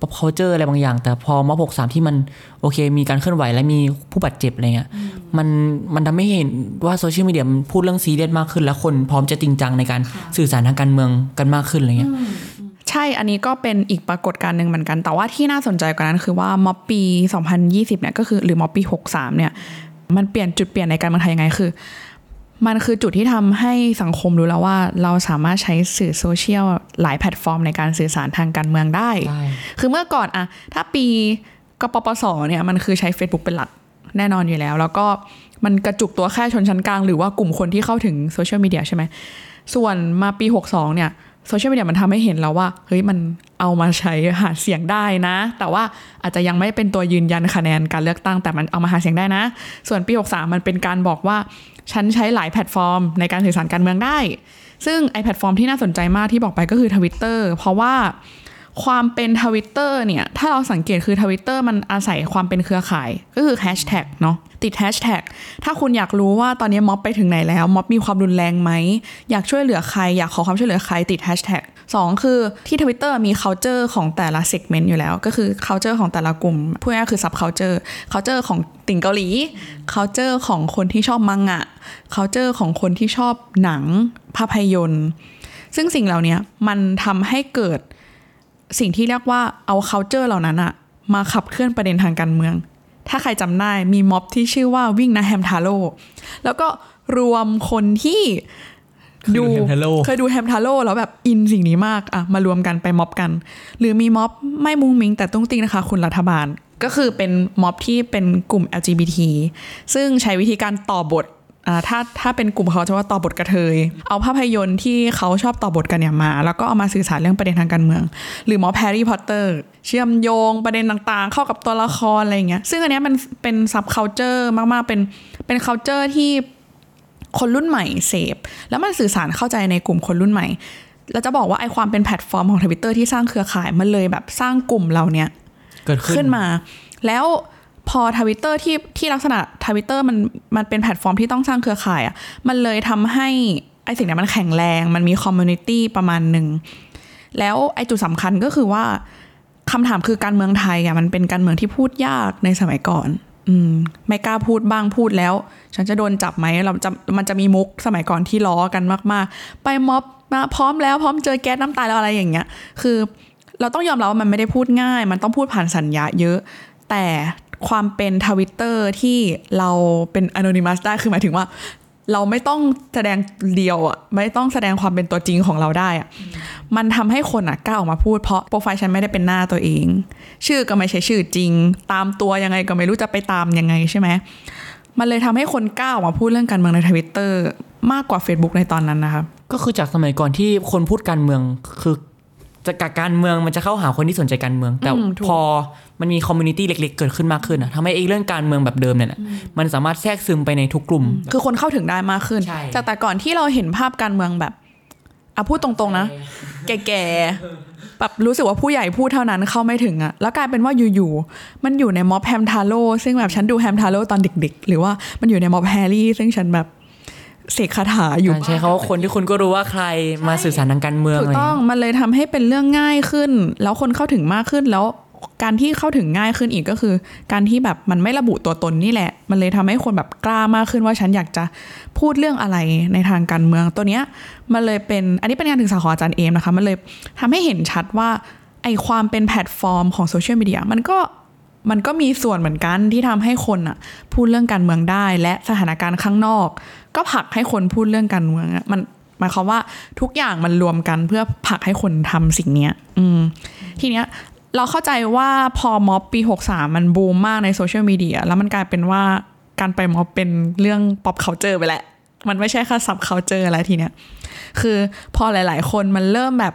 pop culture อะไรบางอย่าง แต่พอม .63 ที่มันโอเค มีการเคลื่อนไหวและมีผู้บาดเจ็บอะไรเงี้ยมันมันทำให้เห็นว่าโซเชียลมีเดียมันพูดเรื่องซีเรียสมากขึ้น แล้วคนพร้อมจะจริงจังในการสื่อสารทางการเมืองกันมากขึ้นอะไรเงี้ย ใช่อันนี้ก็เป็นอีกปรากฏการณ์หนึ่งเหมือนกัน แต่ว่าที่น่าสนใจกว่านั้นคือว่าม็อบปี 2020เนี่ยก็คือหรือม็อบปี 63เนี่ยมันเปลี่ยนจุดเปลี่ยนในการเมืองไทยยังไงคือ มันคือจุดที่ทำให้สังคมรู้แล้วว่า เราสามารถใช้สื่อโซเชียลหลายแพลตฟอร์มในการสื่อสารทางการเมืองได้ใช่คือเมื่อก่อนอะถ้าปีกปปสเนี่ยมันคือใช้ Facebook เป็นหลักแน่นอนอยู่แล้ว แล้วก็มันกระจุกตัวแค่ชนชั้นกลาง หรือว่ากลุ่มคนที่เข้าถึงโซเชียลมีเดียใช่ไหมส่วนมาปี 62เนี่ย โซเชียลมีเดียมันทำให้เห็นแล้วว่า เฮ้ยมันเอามาใช้หาเสียงได้นะ แต่ว่าอาจจะยังไม่เป็นตัวยืนยันคะแนนการเลือกตั้งแต่มันเอามาหาเสียงได้นะ ส่วนปี63มันเป็นการบอกว่า ฉันใช้หลายแพลตฟอร์ม ในการสื่อสารการเมืองได้ ซึ่งไอแพลตฟอร์มที่น่าสนใจมากที่บอกไปก็คือทวิตเตอร์เพราะว่า ความเป็นทวิตเตอร์เนี่ย ถ้าเราสังเกตคือทวิตเตอร์มันอาศัยความเป็นเครือข่าย ก็คือแฮชแท็กเนาะติดแฮชแท็กถ้าคุณอยากรู้ว่าตอนนี้ม็อบไปถึงไหนแล้ว ม็อบมีความรุนแรงไหม อยากช่วยเหลือใคร อยากขอความช่วยเหลือใครติดแฮชแท็กสองคือที่ทวิตเตอร์มี culture ของแต่ละ segment อยู่แล้ว ก็คือ culture ของแต่ละกลุ่มพูดง่ายคือ sub culture culture ของติ่งเกาหลี culture ของคนที่ชอบมังงะ culture ของคนที่ชอบหนังภาพยนตร์ ซึ่งสิ่งเหล่านี้มันทำให้เกิด สิ่งที่เรียกว่าเอา culture เหล่านั้นอะมาขับเคลื่อนประเด็นทางการเมือง ถ้าใครจำได้มีม็อบที่ชื่อว่าวิ่งนะแฮมทาโร่แล้วก็รวมคนที่ดูเคยดู Ham Taro เคยดูแฮมทาโร่แล้วแบบอินสิ่งนี้มากอะมารวมกันไปม็อบกัน หรือมีม็อบไม่มุ้งมิ้ง แต่ตุ้งติ้งนะคะ คุณรัฐบาลก็คือเป็นม็อบที่เป็นกลุ่ม LGBT ซึ่งใช้วิธีการต่อบทอ่า ถ้าถ้าเป็นกลุ่มเขาจะว่าต่อบทกะเทย เอาภาพยนตร์ที่เขาชอบต่อบทกันเนี่ยมา แล้วก็เอามาสื่อสารเรื่องประเด็นทางการเมือง หรือหมอแพรรี่พอตเตอร์ เชื่อมโยงประเด็นต่างๆ เข้ากับตัวละครอะไรอย่างเงี้ย ซึ่งอันเนี้ยมันเป็น subculture มากๆ เป็นเป็น culture ที่คนรุ่นใหม่เสพ แล้วมันสื่อสารเข้าใจในกลุ่มคนรุ่นใหม่แล้วจะบอกว่าไอความเป็นแพลตฟอร์มของทวิตเตอร์ที่สร้างเครือข่ายมันเลยแบบสร้างกลุ่มเราเนี้ยเกิดขึ้นขึ้นมา แล้ว พอทวิตเตอร์ที่ที่ลักษณะทวิตเตอร์มันมันเป็นแพลตฟอร์มที่ต้องสร้างเครือข่ายอะมันเลยทำให้ไอสิ่งนี้มันแข็งแรง มันมี community ประมาณหนึ่ง แล้วไอจุดสำคัญก็คือว่าคำถามคือการเมืองไทยอะมันเป็นการเมืองที่พูดยากในสมัยก่อน อืมไม่กล้าพูดบ้างพูดแล้ว ฉันจะโดนจับไหมเราจะมันจะมีมุกสมัยก่อนที่ล้อกันมาก ๆ ไปม็อบมาพร้อมแล้วพร้อมเจอแก๊สน้ำตาแล้วอะไรอย่างเงี้ย คือ เราต้องยอมรับว่ามันไม่ได้พูดง่าย มันต้องพูดผ่านสัญญาเยอะ แต่ ความเป็นทวิตเตอร์ที่เราเป็นอนอนิมัสได้คือหมายถึงว่า เราไม่ต้องแสดงเดียวอะไม่ต้องแสดงความเป็นตัวจริงของเราได้อะมันทำให้คนอะกล้าออกมาพูดเพราะโปรไฟล์ฉันไม่ได้เป็นหน้าตัวเอง ชื่อก็ไม่ใช่ชื่อจริง ตามตัวยังไงก็ไม่รู้จะไปตามยังไงใช่ไหมมันเลยทำให้คนกล้าออกมาพูดเรื่องการเมืองในทวิตเตอร์มากกว่า Facebook ในตอนนั้นนะครับก็คือจากสมัยก่อนที่คนพูดการเมืองคือ จะกับการเมืองมันจะเข้าหาคนที่สนใจการเมือง แต่อืมถูกพอมันมี community เล็ก ๆ เกิดขึ้นมากขึ้นอะทำให้ไอ้เรื่องการเมืองแบบเดิมเนี่ยนะมันสามารถแทรกซึมไปในทุกกลุ่ม คือคนเข้าถึงได้มากขึ้นใช่จากแต่ก่อนที่เราเห็นภาพการเมืองแบบอะพูดตรงๆนะ แก่ๆแบบรู้สึกว่าผู้ใหญ่พูดเท่านั้นเข้าไม่ถึงอะแล้วกลายเป็นว่าอยู่ๆมันอยู่ในม็อบแฮมทาโร่ซึ่งแบบฉันดูแฮมทาโร่ตอนเด็ก ๆ หรือว่ามันอยู่ในม็อบแฮร์รี่ซึ่งฉันแบบ เสกคาถาอยู่การใช้คำว่าคนที่คุณก็รู้ว่าใครมาสื่อสารทางการเมืองถูอะกไรต้องมันเลยทำให้เป็นเรื่องง่ายขึ้น แล้วคนเข้าถึงมากขึ้นแล้วการที่เข้าถึงง่ายขึ้นอีกก็คือ การที่แบบมันไม่ระบุตัวตนนี่แหละ มันเลยทำให้คนแบบกล้ามากขึ้นว่าฉันอยากจะพูดเรื่องอะไรในทางการเมืองตัวเนี้ยมันเลยเป็นอันนี้เป็นงานศึกษาของอาจารย์เอมนะคะมันเลยทำให้เห็นชัดว่าไอความเป็นแพลตฟอร์มของโซเชียลมีเดียมันก็มันก็มีส่วนเหมือนกันที่ทำให้คนอะพูดเรื่องการเมืองได้และสถานการณ์ข้างนอก ก็ผลักให้คนพูดเรื่องการเมืองอะมันหมายความว่าทุกอย่างมันรวมกันเพื่อผลักให้คนทำสิ่งเนี้ย อืม ทีเนี้ยเราเข้าใจว่าพอม็อบปี 63 มันบูมมากในโซเชียลมีเดียแล้วมันกลายเป็นว่าการไปม็อบเป็นเรื่อง pop culture ไปแหละมันไม่ใช่แค่ sub culture อะไรทีเนี้ยคือพอหลาย ๆ คนมันเริ่มแบบ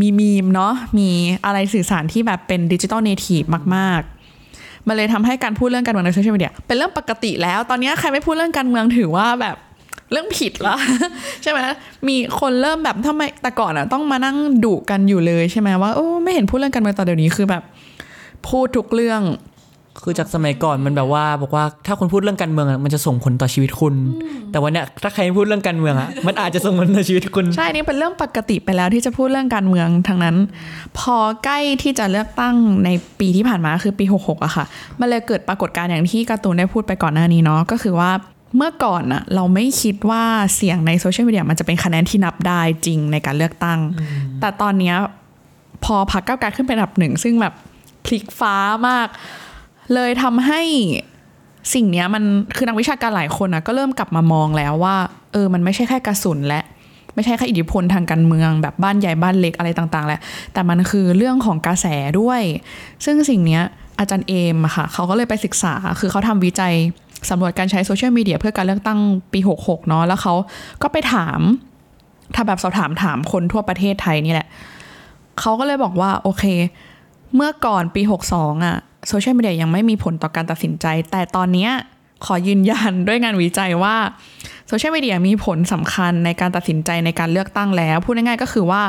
มีมีมเนาะมีอะไรสื่อสารที่แบบเป็น digital native มาก มันเลยทำให้การพูดเรื่องการเมืองในโซเชียลมีเดียเป็นเรื่องปกติแล้ว ตอนนี้ใครไม่พูดเรื่องการเมืองถือว่าแบบเรื่องผิดละใช่ไหมมีคนเริ่มแบบทำไมแต่ก่อนอะต้องมานั่งดุกันอยู่เลยใช่ไหมว่าโอ้ไม่เห็นพูดเรื่องการเมืองตอนเดี๋ยวนี้คือแบบ พูดทุกเรื่อง คือจากสมัยก่อนมันแบบว่าบอกว่าถ้าคุณพูดเรื่องการเมืองอะมันจะส่งผลต่อชีวิตคุณ แต่วันเนี้ยถ้าใครไม่พูดเรื่องการเมืองอะมันอาจจะส่งผลต่อชีวิตคุณใช่นี่เป็นเรื่องปกติไปแล้วที่จะพูดเรื่องการเมืองทั้งนั้น พอใกล้ที่จะเลือกตั้งในปีที่ผ่านมาคือปี 66อะค่ะมันเลยเกิดปรากฏการณ์อย่างที่การ์ตูนได้พูดไปก่อนหน้านี้เนาะก็คือว่าเมื่อก่อนอะเราไม่คิดว่าเสียงในโซเชียลมีเดียมันจะเป็นคะแนนที่นับได้จริงในการเลือกตั้ง แต่ตอนเนี้ยพอพักเก้าวไกลขึ้นเป็นอันดับหนึ่งซึ่งแบบพลิกฟ้ามาก เลยทำให้สิ่งเนี้ยมันคือนักวิชาการหลายคนนะก็เริ่มกลับมามองแล้วว่า เออ มันไม่ใช่แค่กระสุนและไม่ใช่แค่อิทธิพลทางการเมืองแบบบ้านใหญ่บ้านเล็กอะไรต่างๆแหละ แต่มันคือเรื่องของกระแสด้วย ซึ่งสิ่งเนี้ยอาจารย์เอมอะค่ะ เขาก็เลยไปศึกษา คือเขาทำวิจัยสำรวจการใช้โซเชียลมีเดียเพื่อการเลือกตั้งปี 66 เนาะ แล้วเขาก็ไปถามทำแบบสอบถามถามคนทั่วประเทศไทยนี่แหละ เขาก็เลยบอกว่า โอเค เมื่อก่อนปี 62อะ โซเชียลมีเดียยังไม่มีผลต่อการตัดสินใจ แต่ตอนเนี้ยขอยืนยันด้วยงานวิจัยว่าโซเชียลมีเดียมีผลสำคัญในการตัดสินใจในการเลือกตั้งแล้ว พูดง่ายๆก็คือว่า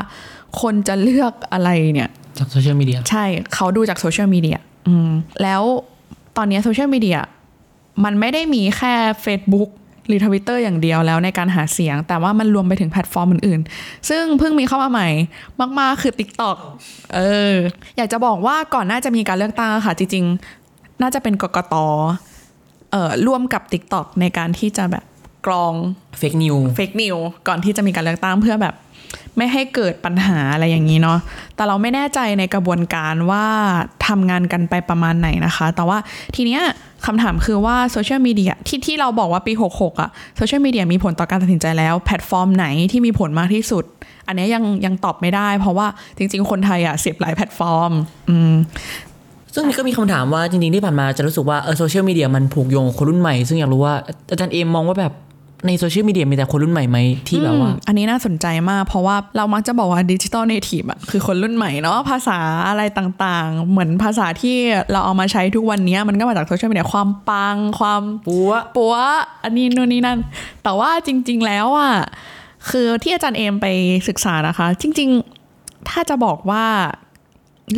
คนจะเลือกอะไรเนี่ย จากโซเชียลมีเดียใช่เขาดูจากโซเชียลมีเดียอืมแล้วตอนนี้โซเชียลมีเดียมันไม่ได้มีแค่ Facebook หรือทวิตเตอร์อย่างเดียวแล้วในการหาเสียง แต่ว่ามันรวมไปถึงแพลตฟอร์มอื่นๆ ซึ่งเพิ่งมีเข้ามาใหม่มาก ๆ คือ TikTok เออ อยากจะบอกว่าก่อนหน้าจะมีการเลือกตั้งอะค่ะ จริง ๆ น่าจะเป็นกกตเอ่อร่วมกับ TikTok ในการที่จะแบบกรอง fake news fake news ก่อนที่จะมีการเลือกตั้งเพื่อแบบ ไม่ให้เกิดปัญหาอะไรอย่างนี้เนาะแต่เราไม่แน่ใจในกระบวนการว่าทำงานกันไปประมาณไหนนะคะ แต่ว่าทีเนี้ย คำถามคือว่าโซเชียลมีเดียที่ที่เราบอกว่าปี 66อะโซเชียลมีเดียมีผลต่อการตัดสินใจแล้ว แพลตฟอร์มไหนที่มีผลมากที่สุด อันนี้ยังยังตอบไม่ได้ เพราะว่าจริง ๆ คนไทยอะเสียบหลายแพลตฟอร์ม อืมซึ่งนี่ก็มีคำถามว่าจริงๆที่ผ่านมาจะรู้สึกว่าเออโซเชียลมีเดียมันผูกโยงคนรุ่นใหม่ ซึ่งอยากรู้ว่าอาจารย์เอมมองว่าแบบ ในโซเชียลมีเดียมีแต่คนรุ่นใหม่ไหมที่แบบว่าอืมอันนี้น่าสนใจมาก เพราะว่าเรามักจะบอกว่า digital native อะคือคนรุ่นใหม่เนาะภาษาอะไรต่างๆ เหมือนภาษาที่เราเอามาใช้ทุกวันนี้มันก็มาจากโซเชียลมีเดียความปัง ความปัวปัวอันนี้นู่นนี่นั่น แต่ว่าจริง ๆ แล้วอะคือที่อาจารย์เอมไปศึกษานะคะ จริง ๆ ถ้าจะบอกว่า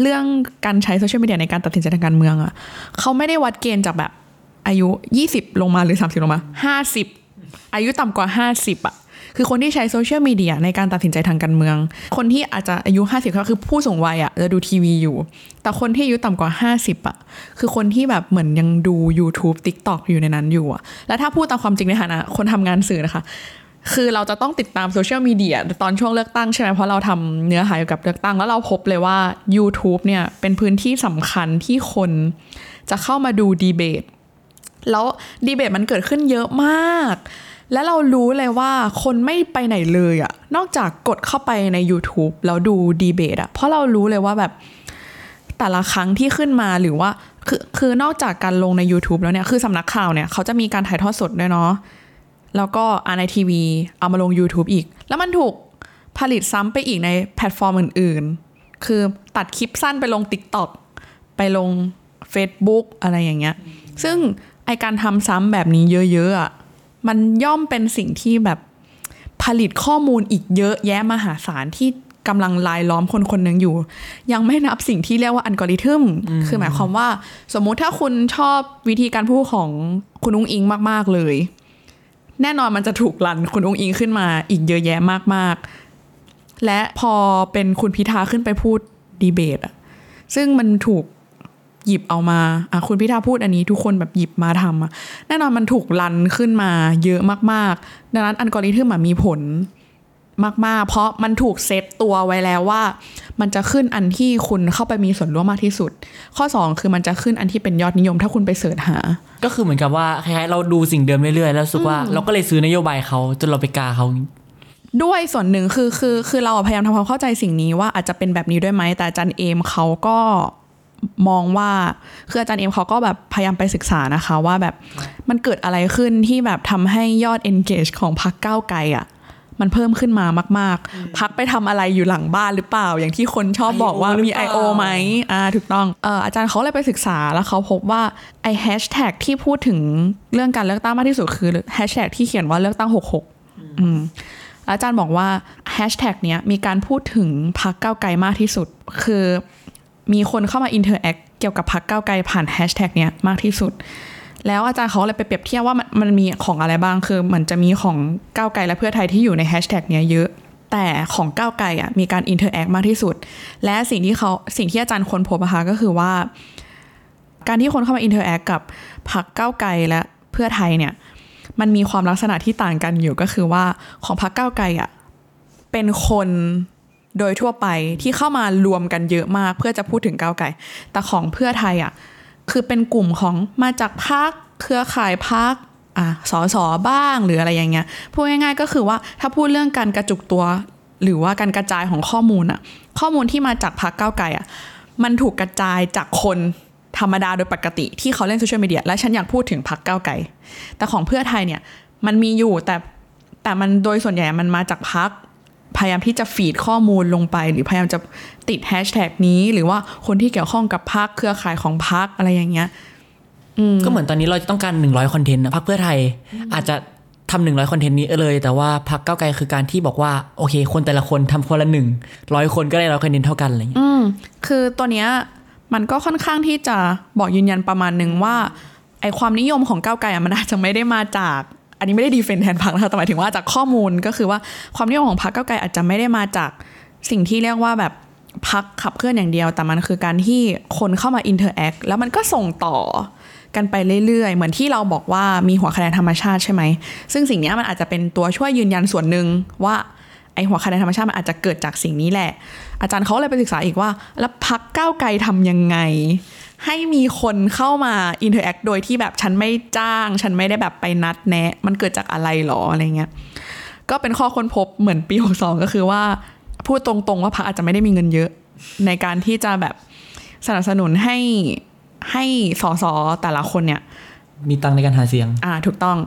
เรื่องการใช้โซเชียลมีเดียในการตัดสินใจทางการเมืองอะเขาไม่ได้วัดเกณฑ์จากแบบอายุ 20 ลงมาหรือ 30 ลงมา 50 อายุต่ำกว่า 50 อะ คือคนที่ใช้โซเชียลมีเดียในการตัดสินใจทางการเมือง คนที่อาจจะอายุ 50ก็คือผู้สูงวัยอะจะดูทีวีอยู่ แต่คนที่อายุต่ำกว่า 50อะคือคนที่แบบเหมือนยังดู YouTube TikTok อยู่ในนั้นอยู่อะแล้วถ้าพูดตามความจริงในฐานะคนทำงานสื่อนะคะคือเราจะต้องติดตามโซเชียลมีเดียตอนช่วงเลือกตั้งใช่ไหมเพราะเราทำเนื้อหาเกี่ยวกับเลือกตั้ง แล้วเราพบเลยว่า YouTube เนี่ยเป็นพื้นที่สำคัญที่คนจะเข้ามาดูดีเบต แล้วดีเบตมันเกิดขึ้นเยอะมาก แล้วเรารู้เลยว่าคนไม่ไปไหนเลยอะนอกจากกดเข้าไปใน YouTube แล้วดูดีเบตอะเพราะเรารู้เลยว่าแบบแต่ละครั้งที่ขึ้นมาหรือว่าคือคือนอกจากการลงใน YouTube แล้วเนี่ยคือสำนักข่าวเนี่ยเขาจะมีการถ่ายทอดสดด้วยเนาะแล้วก็อาในทีวีเอามาลง YouTube อีก แล้วมันถูกผลิตซ้ำไปอีกในแพลตฟอร์มอื่น ๆ คือตัดคลิปสั้นไปลง TikTok ไปลง Facebook อะไรอย่างเงี้ย ซึ่ง ไอการทำซ้ำแบบนี้เยอะๆอะมันย่อมเป็นสิ่งที่แบบผลิตข้อมูลอีกเยอะแยะมหาศาลที่กำลังลายล้อมคนคนหนึ่งอยู่ ยังไม่นับสิ่งที่เรียกว่าอัลกอริทึมคือหมายความว่า สมมุติถ้าคุณชอบวิธีการพูดของคุณอุ้งอิงมาก ๆ เลย แน่นอนมันจะถูกรันคุณองค์อิงขึ้นมาอีกเยอะแยะมาก ๆ และพอเป็นคุณพิธาขึ้นไปพูดดีเบตอะซึ่งมันถูก หยิบเอามาอะคุณพิธาพูดอันนี้ทุกคนแบบหยิบมาทำอะแน่นอนมันถูกรันขึ้นมาเยอะมากๆ ดังนั้นอัลกอริทึมอะมีผลมากๆ เพราะมันถูกเซตตัวไว้แล้วว่า มันจะขึ้นอันที่คุณเข้าไปมีส่วนร่วมมากที่สุด ข้อ 2 คือมันจะขึ้นอันที่เป็นยอดนิยม ถ้าคุณไปเสิร์ชหา ก็คือเหมือนกับว่าคล้ายๆเราดูสิ่งเดิมเรื่อยๆแล้วรู้สึกว่าเราก็เลยซื้อนโยบายเขาจนเราไปกาเขาด้วยส่วนหนึ่งคือคือคือเราพยายามทำความเข้าใจสิ่งนี้ว่าอาจจะเป็นแบบนี้ด้วยไหมแต่อาจารย์เอมเขาก็ มองว่าคืออาจารย์เอมเขาก็แบบพยายามไปศึกษานะคะว่าแบบมันเกิดอะไรขึ้นที่แบบทำให้ยอด engage ของพรรคก้าวไกลอะมันเพิ่มขึ้นมามาก ๆ พักไปทำอะไรอยู่หลังบ้านหรือเปล่า อย่างที่คนชอบบอกว่ามี I.O. ไหมอ่าถูกต้องเอ่ออาจารย์เขาเลยไปศึกษาแล้วเขาพบว่าไอแฮชแท็กที่พูดถึงเรื่องการเลือกตั้งมากที่สุดคือแฮชแท็กที่เขียนว่าเลือกตั้ง 66 อืมอาจารย์บอกว่าแฮชแท็กเนี้ยมีการพูดถึงพรรคก้าวไกลมากที่สุด คือ มีคนเข้ามา interact เกี่ยวกับพรรคก้าวไกลผ่านแฮชแท็กเนี้ยมากที่สุด แล้วอาจารย์เขาเลยไปเปรียบเทียบว่ามันมันมีของอะไรบ้างคือมันจะมีของก้าวไกลและเพื่อไทยที่อยู่ในแฮชแท็กเนี้ยเยอะแต่ของก้าวไกลอะมีการ interact มากที่สุด และสิ่งที่เขาสิ่งที่อาจารย์ค้นพบนะคะก็คือว่า การที่คนเข้ามา interact กับพรรคก้าวไกลและเพื่อไทยเนี่ยมันมีความลักษณะที่ต่างกันอยู่ก็คือว่าของพรรคก้าวไกลอะเป็นคน โดยทั่วไปที่เข้ามารวมกันเยอะมาก เพื่อจะพูดถึงก้าวไกลแต่ของเพื่อไทยอะคือเป็นกลุ่มของมาจากพรรคเครือข่ายพรรคอะสส.บ้างหรืออะไรอย่างเงี้ยพูดง่ายๆก็คือว่าถ้าพูดเรื่องการกระจุกตัว หรือว่าการกระจายของข้อมูลอะข้อมูลที่มาจากพักก้าวไกลอะมันถูกกระจายจากคนธรรมดาโดยปกติที่เขาเล่นโซเชียลมีเดียและฉันอยากพูดถึงพักก้าวไกลแต่ของเพื่อไทยเนี่ยมันมีอยู่แต่แต่มันโดยส่วนใหญ่มันมาจากพัก พยายามที่จะฟีดข้อมูลลงไป หรือพยายามจะติดแฮชแท็กนี้ หรือว่าคนที่เกี่ยวข้องกับพักเครือข่ายของพักอะไรอย่างเงี้ยก็เหมือนตอนนี้เราจะต้องการ100คอนเทนต์นะพักเพื่อไทย อาจจะทำหนึ่งร้อยคอนเทนต์นี้เลย แต่ว่าพักเก้าวไกลคือการที่บอกว่า โอเค คนแต่ละคนทำคนละหนึ่งร้อยคนก็ได้ร้อยคอนเทนต์เท่ากันอะไรอย่างเงี้ยอืมคือตัวเนี้ยมันก็ค่อนข้างที่จะบอกยืนยันประมาณหนึ่งว่าไอความนิยมของก้าวไกลอะมันอาจจะไม่ได้มาจาก อันนี้ไม่ได้ defend แทนพรรคนะคะแต่หมายถึงว่าจากข้อมูลก็คือว่าความนิยมของพรรคก้าวไกลอาจจะไม่ได้มาจากสิ่งที่เรียกว่าแบบพรรคขับเคลื่อนอย่างเดียว แต่มันคือการที่คนเข้ามา interact แล้วมันก็ส่งต่อกันไปเรื่อยๆ เหมือนที่เราบอกว่ามีหัวคะแนนธรรมชาติใช่ไหม ซึ่งสิ่งนี้มันอาจจะเป็นตัวช่วยยืนยันส่วนหนึ่งว่าไอหัวคะแนนธรรมชาติมันอาจจะเกิดจากสิ่งนี้แหละ อาจารย์เขาเลยไปศึกษาอีกว่า แล้วพรรคก้าวไกลทำยังไง ให้มีคนเข้ามา interact โดยที่แบบฉันไม่จ้าง ฉันไม่ได้แบบไปนัดแนะ มันเกิดจากอะไรหรออะไรเงี้ยก็เป็นข้อค้นพบเหมือนปี62ก็คือว่า พูดตรงๆว่าพรรคอาจจะไม่ได้มีเงินเยอะ ในการที่จะแบบสนับสนุนให้ให้สสแต่ละคนเนี่ย มีตังค์ในการหาเสียง อ่าถูกต้อง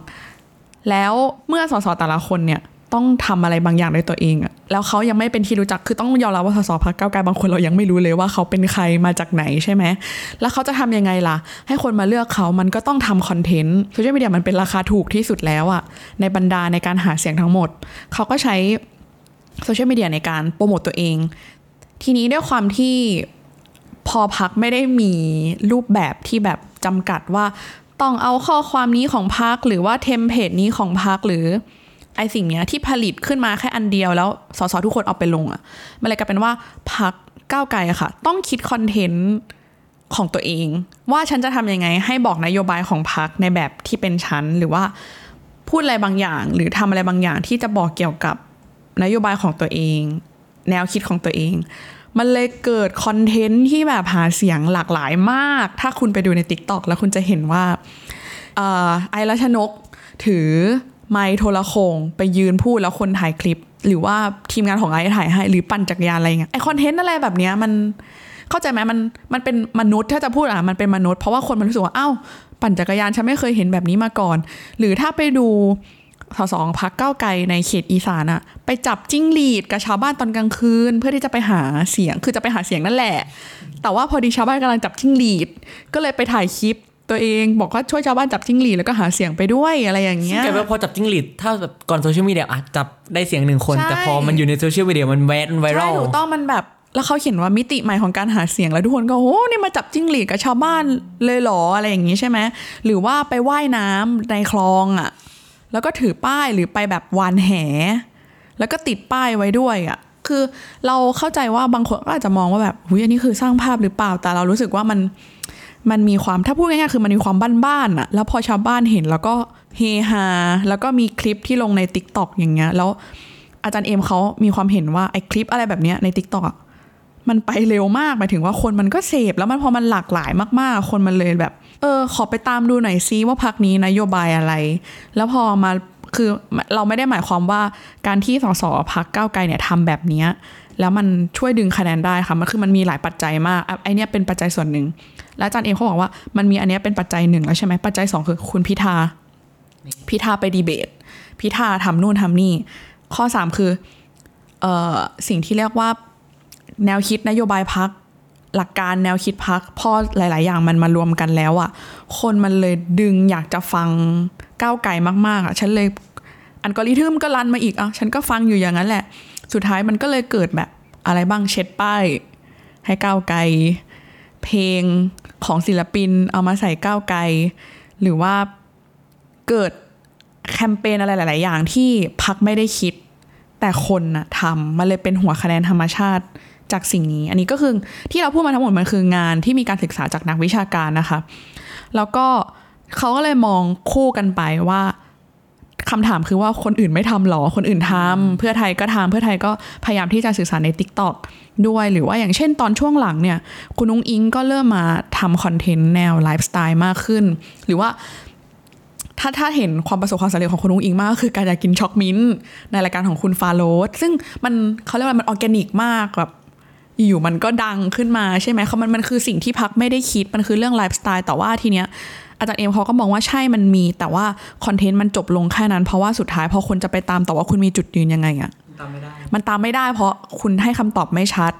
แล้วเมื่อสสแต่ละคนเนี่ย ต้องทำอะไรบางอย่างด้วยตัวเองอะแล้วเขายังไม่เป็นที่รู้จักคือต้องยอมรับว่าสสพักเก้าไกลบางคนเรายังไม่รู้เลยว่าเขาเป็นใครมาจากไหนใช่ไหมแล้วเขาจะทำยังไงล่ะ ให้คนมาเลือกเขามันก็ต้องทำคอนเทนต์โซเชียลมีเดียมันเป็นราคาถูกที่สุดแล้วอะในบรรดาในการหาเสียงทั้งหมด เขาก็ใช้โซเชียลมีเดียในการโปรโมตตัวเอง ทีนี้ด้วยความที่พอพรรคไม่ได้มีรูปแบบที่แบบจำกัดว่าต้องเอาข้อความนี้ของพรรคหรือว่า template นี้ของพรรคหรือ ไอสิ่งเนี้ยที่ผลิตขึ้นมาแค่อันเดียวแล้วสสทุกคนเอาไปลงอะ่ะมันเลยกลายเป็นว่าพรรคก้าวไกลอะค่ะ ต้องคิดคอนเทนต์ของตัวเอง ว่าฉันจะทำยังไง ให้บอกนโยบายของพรรคในแบบที่เป็นชั้นหรือว่าพูดอะไรบางอย่าง หรือทำอะไรบางอย่างที่จะบอกเกี่ยวกับนโยบายของตัวเอง แนวคิดของตัวเอง มันเลยเกิดคอนเทนต์ที่แบบหาเสียงหลากหลายมาก ถ้าคุณไปดูใน t ิ k t o k แล้วคุณจะเห็นว่าไอรัชนกถือ ไมโทรโขงไปยืนพูดแล้วคนถ่ายคลิป หรือว่าทีมงานของไอถ่ายให้ หรือปั่นจักรยานอะไรเงี้ยไอคอนเทนต์อะไรแบบเนี้ยมันเข้าใจไหมมันมันเป็นมนุษย์ถ้าจะพูดอะมันเป็นมนุษย์เพราะว่าคนมันรู้สึกว่าอ้าวปั่นจักรยานฉันไม่เคยเห็นแบบนี้มาก่อน หรือถ้าไปดูสสของพรรคก้าวไกลในเขตอีสานอะไปจับจิ้งหรีดกับชาวบ้านตอนกลางคืน เพื่อที่จะไปหาเสียงคือจะไปหาเสียงนั่นแหละ แต่ว่าพอดีชาวบ้านกำลังจับจิ้งหรีด ก็เลยไปถ่ายคลิป ตัวเองบอกว่าช่วยชาวบ้านจับจิ้งหรีดแล้วก็หาเสียงไปด้วยอะไรอย่างเงี้ยกลายเป็นว่าพอจับจิ้งหรีดถ้าแบบก่อนโซเชียลมีเดียอาจจับได้เสียงหนึ่งคนใช่แต่พอมันอยู่ในโซเชียลมีเดียมันแบบมันไวรัลใช่ถูกต้องมันแบบแล้วเขาเขียนว่ามิติใหม่ของการหาเสียงแล้วทุกคนก็โอ้นี่มาจับจิ้งหรีดกับชาวบ้านเลยเหรออะไรอย่างงี้ใช่ไหมหรือว่าไปว่ายน้ำในคลองอะ แล้วก็ถือป้ายหรือไปแบบวานแห แล้วก็ติดป้ายไว้ด้วยอะ คือเราเข้าใจว่าบางคนก็อาจจะมองว่าแบบหุยอันนี้คือสร้างภาพหรือเปล่าแต่เรารู้สึกว่ามัน มันมีความถ้าพูดง่ายๆคือมันมีความบ้านๆอะแล้วพอชาวบ้านเห็นแล้วก็เฮฮาแล้วก็มีคลิปที่ลงใน t ิ k t o k อย่างเงี้ย แล้วอาจารย์เอ็มเขามีความเห็นว่าไอ้คลิปอะไรแบบเนี้ยใน t ิ k t o k อะมันไปเร็วมากหมายถึงว่าคนมันก็เสพแล้วมันพอมันหลากหลายมากๆ คนมันเลยแบบ เออ ขอไปตามดูหน่อยซิว่าพักนี้นโยบายอะไร แล้วพอมาคือเราไม่ได้หมายความว่าการที่สสพักก้าวไกลเนี่ยทำแบบเนี้ย แล้วมันช่วยดึงคะแนนได้ค่ะมันคือมันมีหลายปัจจัยมากไอเนี้ยเป็นปัจจัยส่วนหนึ่ง แล้วอาจารย์เองเขาบอกว่ามันมีอันเนี้ยเป็นปัจจัยหนึ่งแล้วใช่ไหมปัจจัยสองคือคุณพิธา พิธาไปดีเบต พิธาทำนู่นทำนี่ ข้อสามคือเอ่อสิ่งที่เรียกว่าแนวคิดนโยบายพักหลักการแนวคิดพักพอหลาย ๆ อย่างมันมารวมกันแล้วอะ่ะ คนมันเลยดึงอยากจะฟังก้าวไกลมาก ๆอะ่ะฉันเลยอันกอริทึมก็รันมาอีกอะฉันก็ฟังอยู่อย่างนั้นแหละ สุดท้ายมันก็เลยเกิดแบบอะไรบ้างเช็ดป้ายให้ก้าวไกล เพลงของศิลปินเอามาใส่ก้าวไกล หรือว่าเกิดแคมเปญอะไรหลาย ๆ อย่างที่พักไม่ได้คิด แต่คนน่ะทำมันเลยเป็นหัวคะแนนธรรมชาติจากสิ่งนี้ อันนี้ก็คือที่เราพูดมาทั้งหมดมันคืองานที่มีการศึกษาจากนักวิชาการนะคะ แล้วก็เขาก็เลยมองคู่กันไปว่า คำถามคือว่าคนอื่นไม่ทำหรอ คนอื่นทำเพื่อไทยก็ทำเพื่อไทยก็พยายามที่จะสื่อสารใน t ิ k t o k ด้วย หรือว่าอย่างเช่นตอนช่วงหลังเนี่ย คุณนุ้งอิงก็เริ่มมาทำคอนเทนต์แนวไลฟ์สไตล์มากขึ้น หรือว่าถ้าถ้าเห็นความประสบความสำเร็จของคุณอุ๊งอิ๊งมากก็คือการอยากกินช็อกมิ้นท์ในรายการของคุณฟาโรสซึ่งมันเขาเรียกว่ามันออร์แกนิกมากแบบอยู่มันก็ดังขึ้นมาใช่ไหมเขามันมันคือสิ่งที่พรรคไม่ได้คิดมันคือเรื่องไลฟ์สไตล์แต่ว่าทีเนี้ย อาจารย์เอ็มเขาก็มองว่าใช่มันมี แต่ว่าคอนเทนต์มันจบลงแค่นั้น เพราะว่าสุดท้ายพอคนจะไปตามต่อว่าคุณมีจุดยืนยังไงอะตามไม่ได้มันตามไม่ได้เพราะคุณให้คำตอบไม่ชัด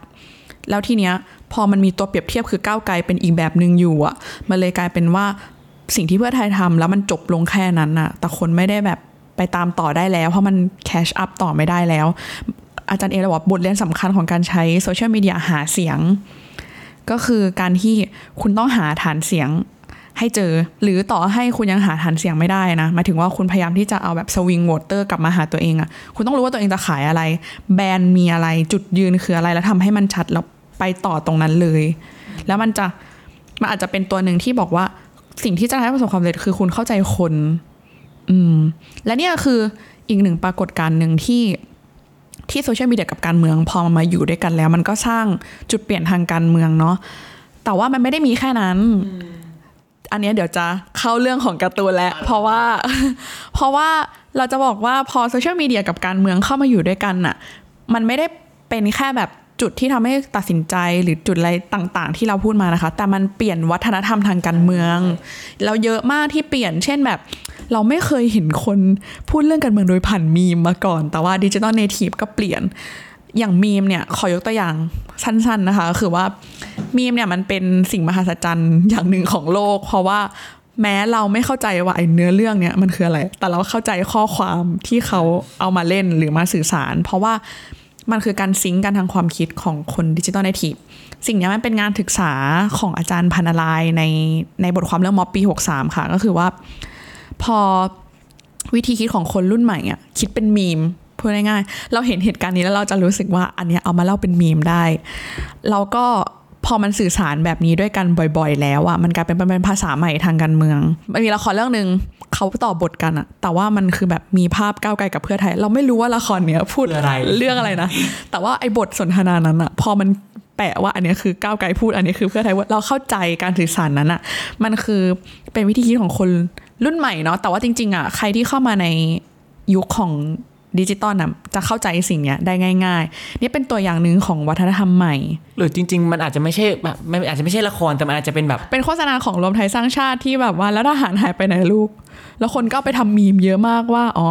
แล้วทีเนี้ยพอมันมีตัวเปรียบเทียบคือก้าวไกลเป็นอีกแบบหนึ่งอยู่อะมันเลยกลายเป็นว่าสิ่งที่เพื่อไทยทำแล้วมันจบลงแค่นั้นอะแต่คนไม่ได้แบบไปตามต่อได้แล้ว เพราะมัน catch up ต่อไม่ได้แล้ว อาจารย์เอเลยบอกว่าบทเรียนสำคัญของการใช้โซเชียลมีเดียหาเสียง ก็คือการที่คุณต้องหาฐานเสียง ให้เจอ หรือต่อให้คุณยังหาฐานเสียงไม่ได้นะหมายถึงว่าคุณพยายามที่จะเอาแบบ swing voter กลับมาหาตัวเองอะคุณต้องรู้ว่าตัวเองจะขายอะไร แบรนด์มีอะไรจุดยืนคืออะไรแล้วทำให้มันชัดแล้วไปต่อตรงนั้นเลย แล้วมันจะมันอาจจะเป็นตัวหนึ่งที่บอกว่าสิ่งที่จะทำให้ประสบความสำเร็จคือคุณเข้าใจคน อืม และเนี่ยคืออีกหนึ่งปรากฏการณ์หนึ่งที่ที่โซเชียลมีเดียกับการเมืองพอมันมาอยู่ด้วยกันแล้ว มันก็สร้างจุดเปลี่ยนทางการเมืองเนาะแต่ว่ามันไม่ได้มีแค่นั้น อันนี้เดี๋ยวจะเข้าเรื่องของการ์ตูนแล้วเพราะว่า เพราะว่าเราจะบอกว่าพอโซเชียลมีเดียกับการเมืองเข้ามาอยู่ด้วยกันน่ะ มันไม่ได้เป็นแค่แบบจุดที่ทำให้ตัดสินใจหรือจุดอะไรต่างๆ ที่เราพูดมานะคะ แต่มันเปลี่ยนวัฒนธรรมทางการเมือง เราเยอะมากที่เปลี่ยน เช่นแบบ เราไม่เคยเห็นคนพูดเรื่องการเมืองโดยผ่านมีมมาก่อน แต่ว่า digital native ก็เปลี่ยน อย่างมีมเนี่ยขอยกตัวอย่างสั้น ๆนะคะ คือว่ามีมเนี่ยมันเป็นสิ่งมหัศจรรย์อย่างหนึ่งของโลก เพราะว่าแม้เราไม่เข้าใจว่าไอ้เนื้อเรื่องเนี่ยมันคืออะไร แต่เราเข้าใจข้อความที่เขาเอามาเล่นหรือมาสื่อสาร เพราะว่ามันคือการซิงก์กันทางความคิดของคนดิจิตอลเนทีฟสิ่งนี้มันเป็นงานศึกษาของอาจารย์พันลายในในบทความเรื่องม็อบปี 63 ค่ะ ก็คือว่า พอวิธีคิดของคนรุ่นใหม่อะคิดเป็นมีม พูดง่ายๆเราเห็นเหตุการณ์นี้แล้วเราจะรู้สึกว่าอันเนี้ยเอามาเล่าเป็นมีมได้แล้วก็พอมันสื่อสารแบบนี้ด้วยกันบ่อย ๆ แล้วอะมันกลายเป็นเป็นภาษาใหม่ทางการเมืองมันมีละครเรื่องหนึ่งเขาต่อบทกันอะแต่ว่ามันคือแบบมีภาพก้าวไกลกับเพื่อไทย เราไม่รู้ว่าละครเนี้ยพูดคืออะไรเรื่องอะไรนะ แต่ว่าไอ้บทสนทนานั้นอะพอมันแปะว่าอันเนี้ยคือก้าวไกลพูดอันนี้คือเพื่อไทยว่าเราเข้าใจการสื่อสารนั้นอะมันคือเป็นวิธีคิดของคนรุ่นใหม่เนาะแต่ว่าจริงๆอะใครที่เข้ามาในยุคของ ดิจิตอลนะจะเข้าใจสิ่งเนี้ยได้ง่าย ๆ นี่เป็นตัวอย่างหนึ่งของวัฒนธรรมใหม่ หรือจริง ๆ มันอาจจะไม่ใช่แบบมันอาจจะไม่ใช่ละครแต่มันอาจจะเป็นแบบ เป็นโฆษณาของรวมไทยสร้างชาติที่แบบว่าแล้วทหารหายไปไหนลูก แล้วคนก็เอาไปทำมีมเยอะมากว่า อ๋อ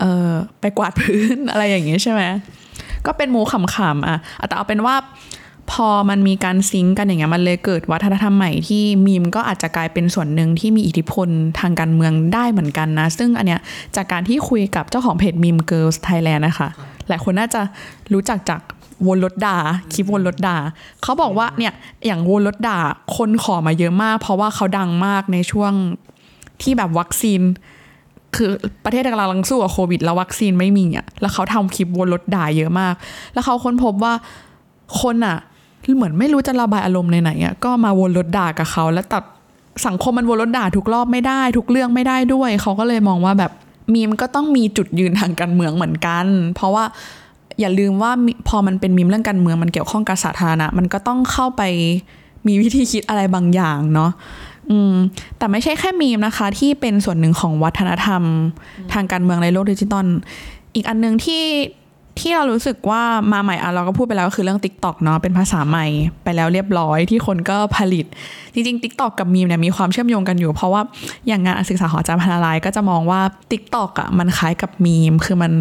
เออไปกวาดพื้นอะไรอย่างงี้ใช่ไหมก็เป็นมูขำๆอะแต่เอาเป็นว่า พอมันมีการซิงกันอย่างเงี้ยมันเลยเกิดวัฒนธรรมใหม่ที่มีมก็อาจจะกลายเป็นส่วนหนึ่งที่มีอิทธิพลทางการเมืองได้เหมือนกันนะ ซึ่งอันเนี้ยจากการที่คุยกับเจ้าของเพจมีมเกิร์ลไทยแลนด์นะคะหลายคนน่าจะรู้จักจากวนรถด่าคลิปวนรถด่าเขาบอกว่าเนี่ยอย่างวนรถด่าคนขอมาเยอะมาก เพราะว่าเขาดังมากในช่วงที่แบบวัคซีน คือประเทศกำลังสู้กับโควิด แล้ววัคซีนไม่มีอะแล้วเขาทำคลิปวนรถด่าเยอะมาก แล้วเขาค้นพบว่าคนอะ เหมือนไม่รู้จะระบายอารมณ์ไหนๆอะก็มาวนรถด่ากับเขาแล้วตัดสังคมมันวนรถด่าทุกรอบไม่ได้ ทุกเรื่องไม่ได้ด้วย เขาก็เลยมองว่าแบบมีมก็ต้องมีจุดยืนทางการเมืองเหมือนกัน เพราะว่าอย่าลืมว่าพอมันเป็นมีมเรื่องการเมืองมันเกี่ยวข้องกับสาธารณะมันก็ต้องเข้าไปมีวิธีคิดอะไรบางอย่างเนาะอืมแต่ไม่ใช่แค่มีมนะคะ ที่เป็นส่วนหนึ่งของวัฒนธรรม ทางการเมืองในโลกดิจิตอลอีกอันหนึ่งที่ ที่เรารู้สึกว่ามาใหม่อะเราก็พูดไปแล้วก็คือเรื่อง Tik t o อกเนาะเป็นภาษาใหม่ไปแล้วเรียบร้อยที่คนก็ผลิต จริงๆ Tik t o อกกับมีมเนี่ยมีความเชื่อมโยงกันอยู่ เพราะว่าอย่างงานศึกษาของอาจารย์พนาลายก็จะมองว่า Tik t o อกอะมันคล้ายกับมีม คือมัน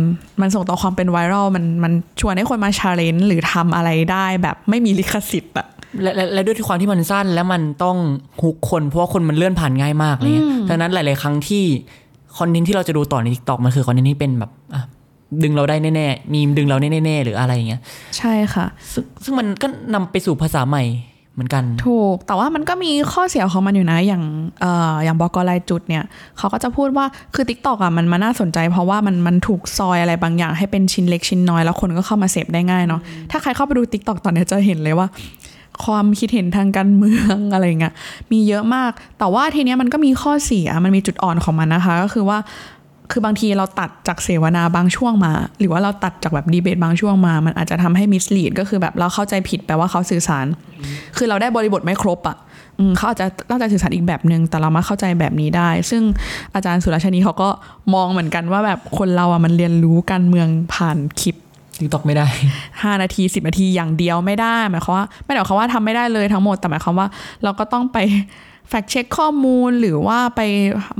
มันส่งต่อความเป็นไวรัลมันมันชวนให้คนมา challenge หรือทำอะไรได้แบบไม่มีลิขสิทธิ์อะและและและด้วยที่ความที่มันสั้นแล้วมันต้อง hook คนเพราะว่าคนมันเลื่อนผ่านง่ายมากเลยดังนั้นหลาย ๆ ครั้งที่คอนเทนต์ที่เราจะดูต่อใน TikTok มันคือคอนเทนต์ที่เป็นแบบอะ ดึงเราได้แน่ๆมีมดึงเราได้แน่ๆหรืออะไรอย่างเงี้ยใช่ค่ะซึ่งซึ่งมันก็นำไปสู่ภาษาใหม่เหมือนกัน ถูก แต่ว่ามันก็มีข้อเสียของมันอยู่นะ อย่างเอ่ออย่างบอกรายจุดเนี่ย เขาก็จะพูดว่าคือ t ิ k t o k อะมันมันน่าสนใจ เพราะว่ามันมันถูกซอยอะไรบางอย่างให้เป็นชิ้นเล็กชิ้นน้อยแล้วคนก็เข้ามาเสพได้ง่ายเนาะถ้าใครเข้าไปดู t ิ k t o k ตอนเนี้ยจะเห็นเลยว่าความคิดเห็นทางการเมืองอะไรเงี้ยมีเยอะมาก แต่ว่าทีเนี้ยมันก็มีข้อเสียมันมีจุดอ่อนของมันนะคะ ก็คือว่า คือบางทีเราตัดจากเสวนาบางช่วงมา หรือว่าเราตัดจากแบบดีเบตบางช่วงมา มันอาจจะทำให้ mislead ก็คือแบบเราเข้าใจผิดแปลว่าเขาสื่อสาร คือเราได้บริบทไม่ครบอะ่ะอืมเขาอาจจะตั้งใจสื่อสารอีกแบบหนึ่งแต่เรามาเข้าใจแบบนี้ได้ ซึ่งอาจารย์สุรัชนีเขาก็มองเหมือนกันว่าแบบคนเราอะมันเรียนรู้การเมืองผ่านคลิป TikTok ไม่ได้ห้านาทีสิบนาทีอย่างเดียวไม่ได้หมายความว่าไม่ได้หมายความว่าทำไม่ได้เลยทั้งหมดแต่หมายความว่าเราก็ต้องไป fact check ข้อมูลหรือว่าไป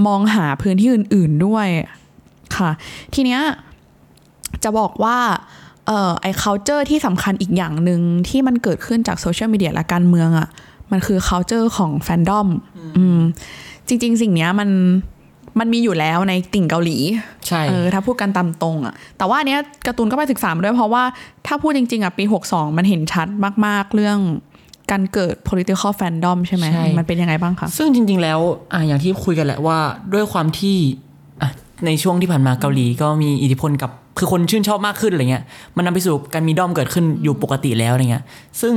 มองหาพื้นที่อื่น ๆด้วยค่ะ ทีเนี้ยจะบอกว่าเอ่อไอ้ culture ที่สำคัญอีกอย่างหนึ่งที่มันเกิดขึ้นจากโซเชียลมีเดียและการเมืองอะ่ะ มันคือ culture ของแฟนดอมอืมจริง ๆ สิ่งเนี้ยมันมันมีอยู่แล้วในติ่งเกาหลี ใช่เออถ้าพูดกันตามตรงอะแต่ว่าอันเนี้ยการ์ตูนก็ไปศึกษามาด้วยเพราะว่าถ้าพูดจริง ๆอะปี 62 มันเห็นชัดมาก ๆ เรื่อง การเกิด political fandom ใช่ไหมใช่มันเป็นยังไงบ้างคะ ซึ่งจริง ๆ แล้วอะอย่างที่คุยกันแหละว่าด้วยความที่อะในช่วงที่ผ่านมาเกาหลีก็มีอิทธิพลกับคือคนชื่นชอบมากขึ้นอะไรเงี้ย มันนำไปสู่การมีด้อมเกิดขึ้นอยู่ปกติแล้วอะไรเงี้ย ซึ่ง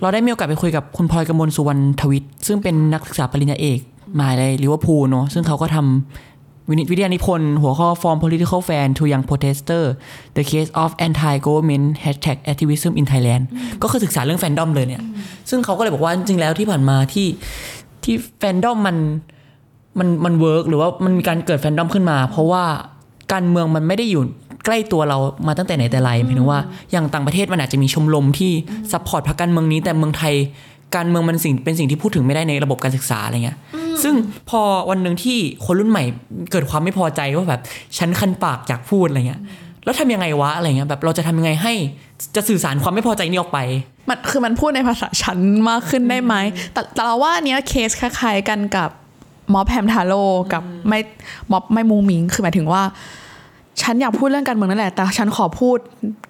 เราได้มีโอกาสไปคุยกับคุณพลอยกมลสุวรรณทวิต ซึ่งเป็นนักศึกษาปริญญาเอกมหาลัยลิเวอร์พูลเนาะซึ่งเขาก็ทำ วินิวิทยานิพนธ์หัวข้อ From Political Fan to Young Protester The Case of Anti-Government Hashtag Activism in Thailand ก็คือศึกษาเรื่องแฟนดอมเลยเนี่ย ซึ่งเขาก็เลยบอกว่าจริงๆแล้วที่ผ่านมาที่ที่แฟนดอมมันมันมัน work หรือว่ามันมีการเกิดแฟนดอมขึ้นมา เพราะว่าการเมืองมันไม่ได้อยู่ใกล้ตัวเรามาตั้งแต่ไหนแต่ไรหมายถึงว่าอย่างต่างประเทศมันอาจจะมีชมรมที่ support พรรคการเมืองนี้แต่เมืองไทย การเมืองมันสิ่งเป็นสิ่งที่พูดถึงไม่ได้ในระบบการศึกษาอะไรเงี้ย ซึ่งพอวันหนึ่งที่คนรุ่นใหม่เกิดความไม่พอใจว่าแบบฉันคันปากอยากพูดอะไรเงี้ยแล้วทำยังไงวะอะไรเงี้ยแบบเราจะทำยังไงให้จะสื่อสารความไม่พอใจนี้ออกไป มันคือมันพูดในภาษาฉันมากขึ้นได้ไหมแต่แต่เราว่าอันเนี้ยเคสคล้ายๆกันกับม็อบแฮมทาโร่กับไม่ม็อบไม่มูมิงคือหมายถึงว่า ฉันอยากพูดเรื่องการเมืองนั่นแหละแต่ฉันขอพูด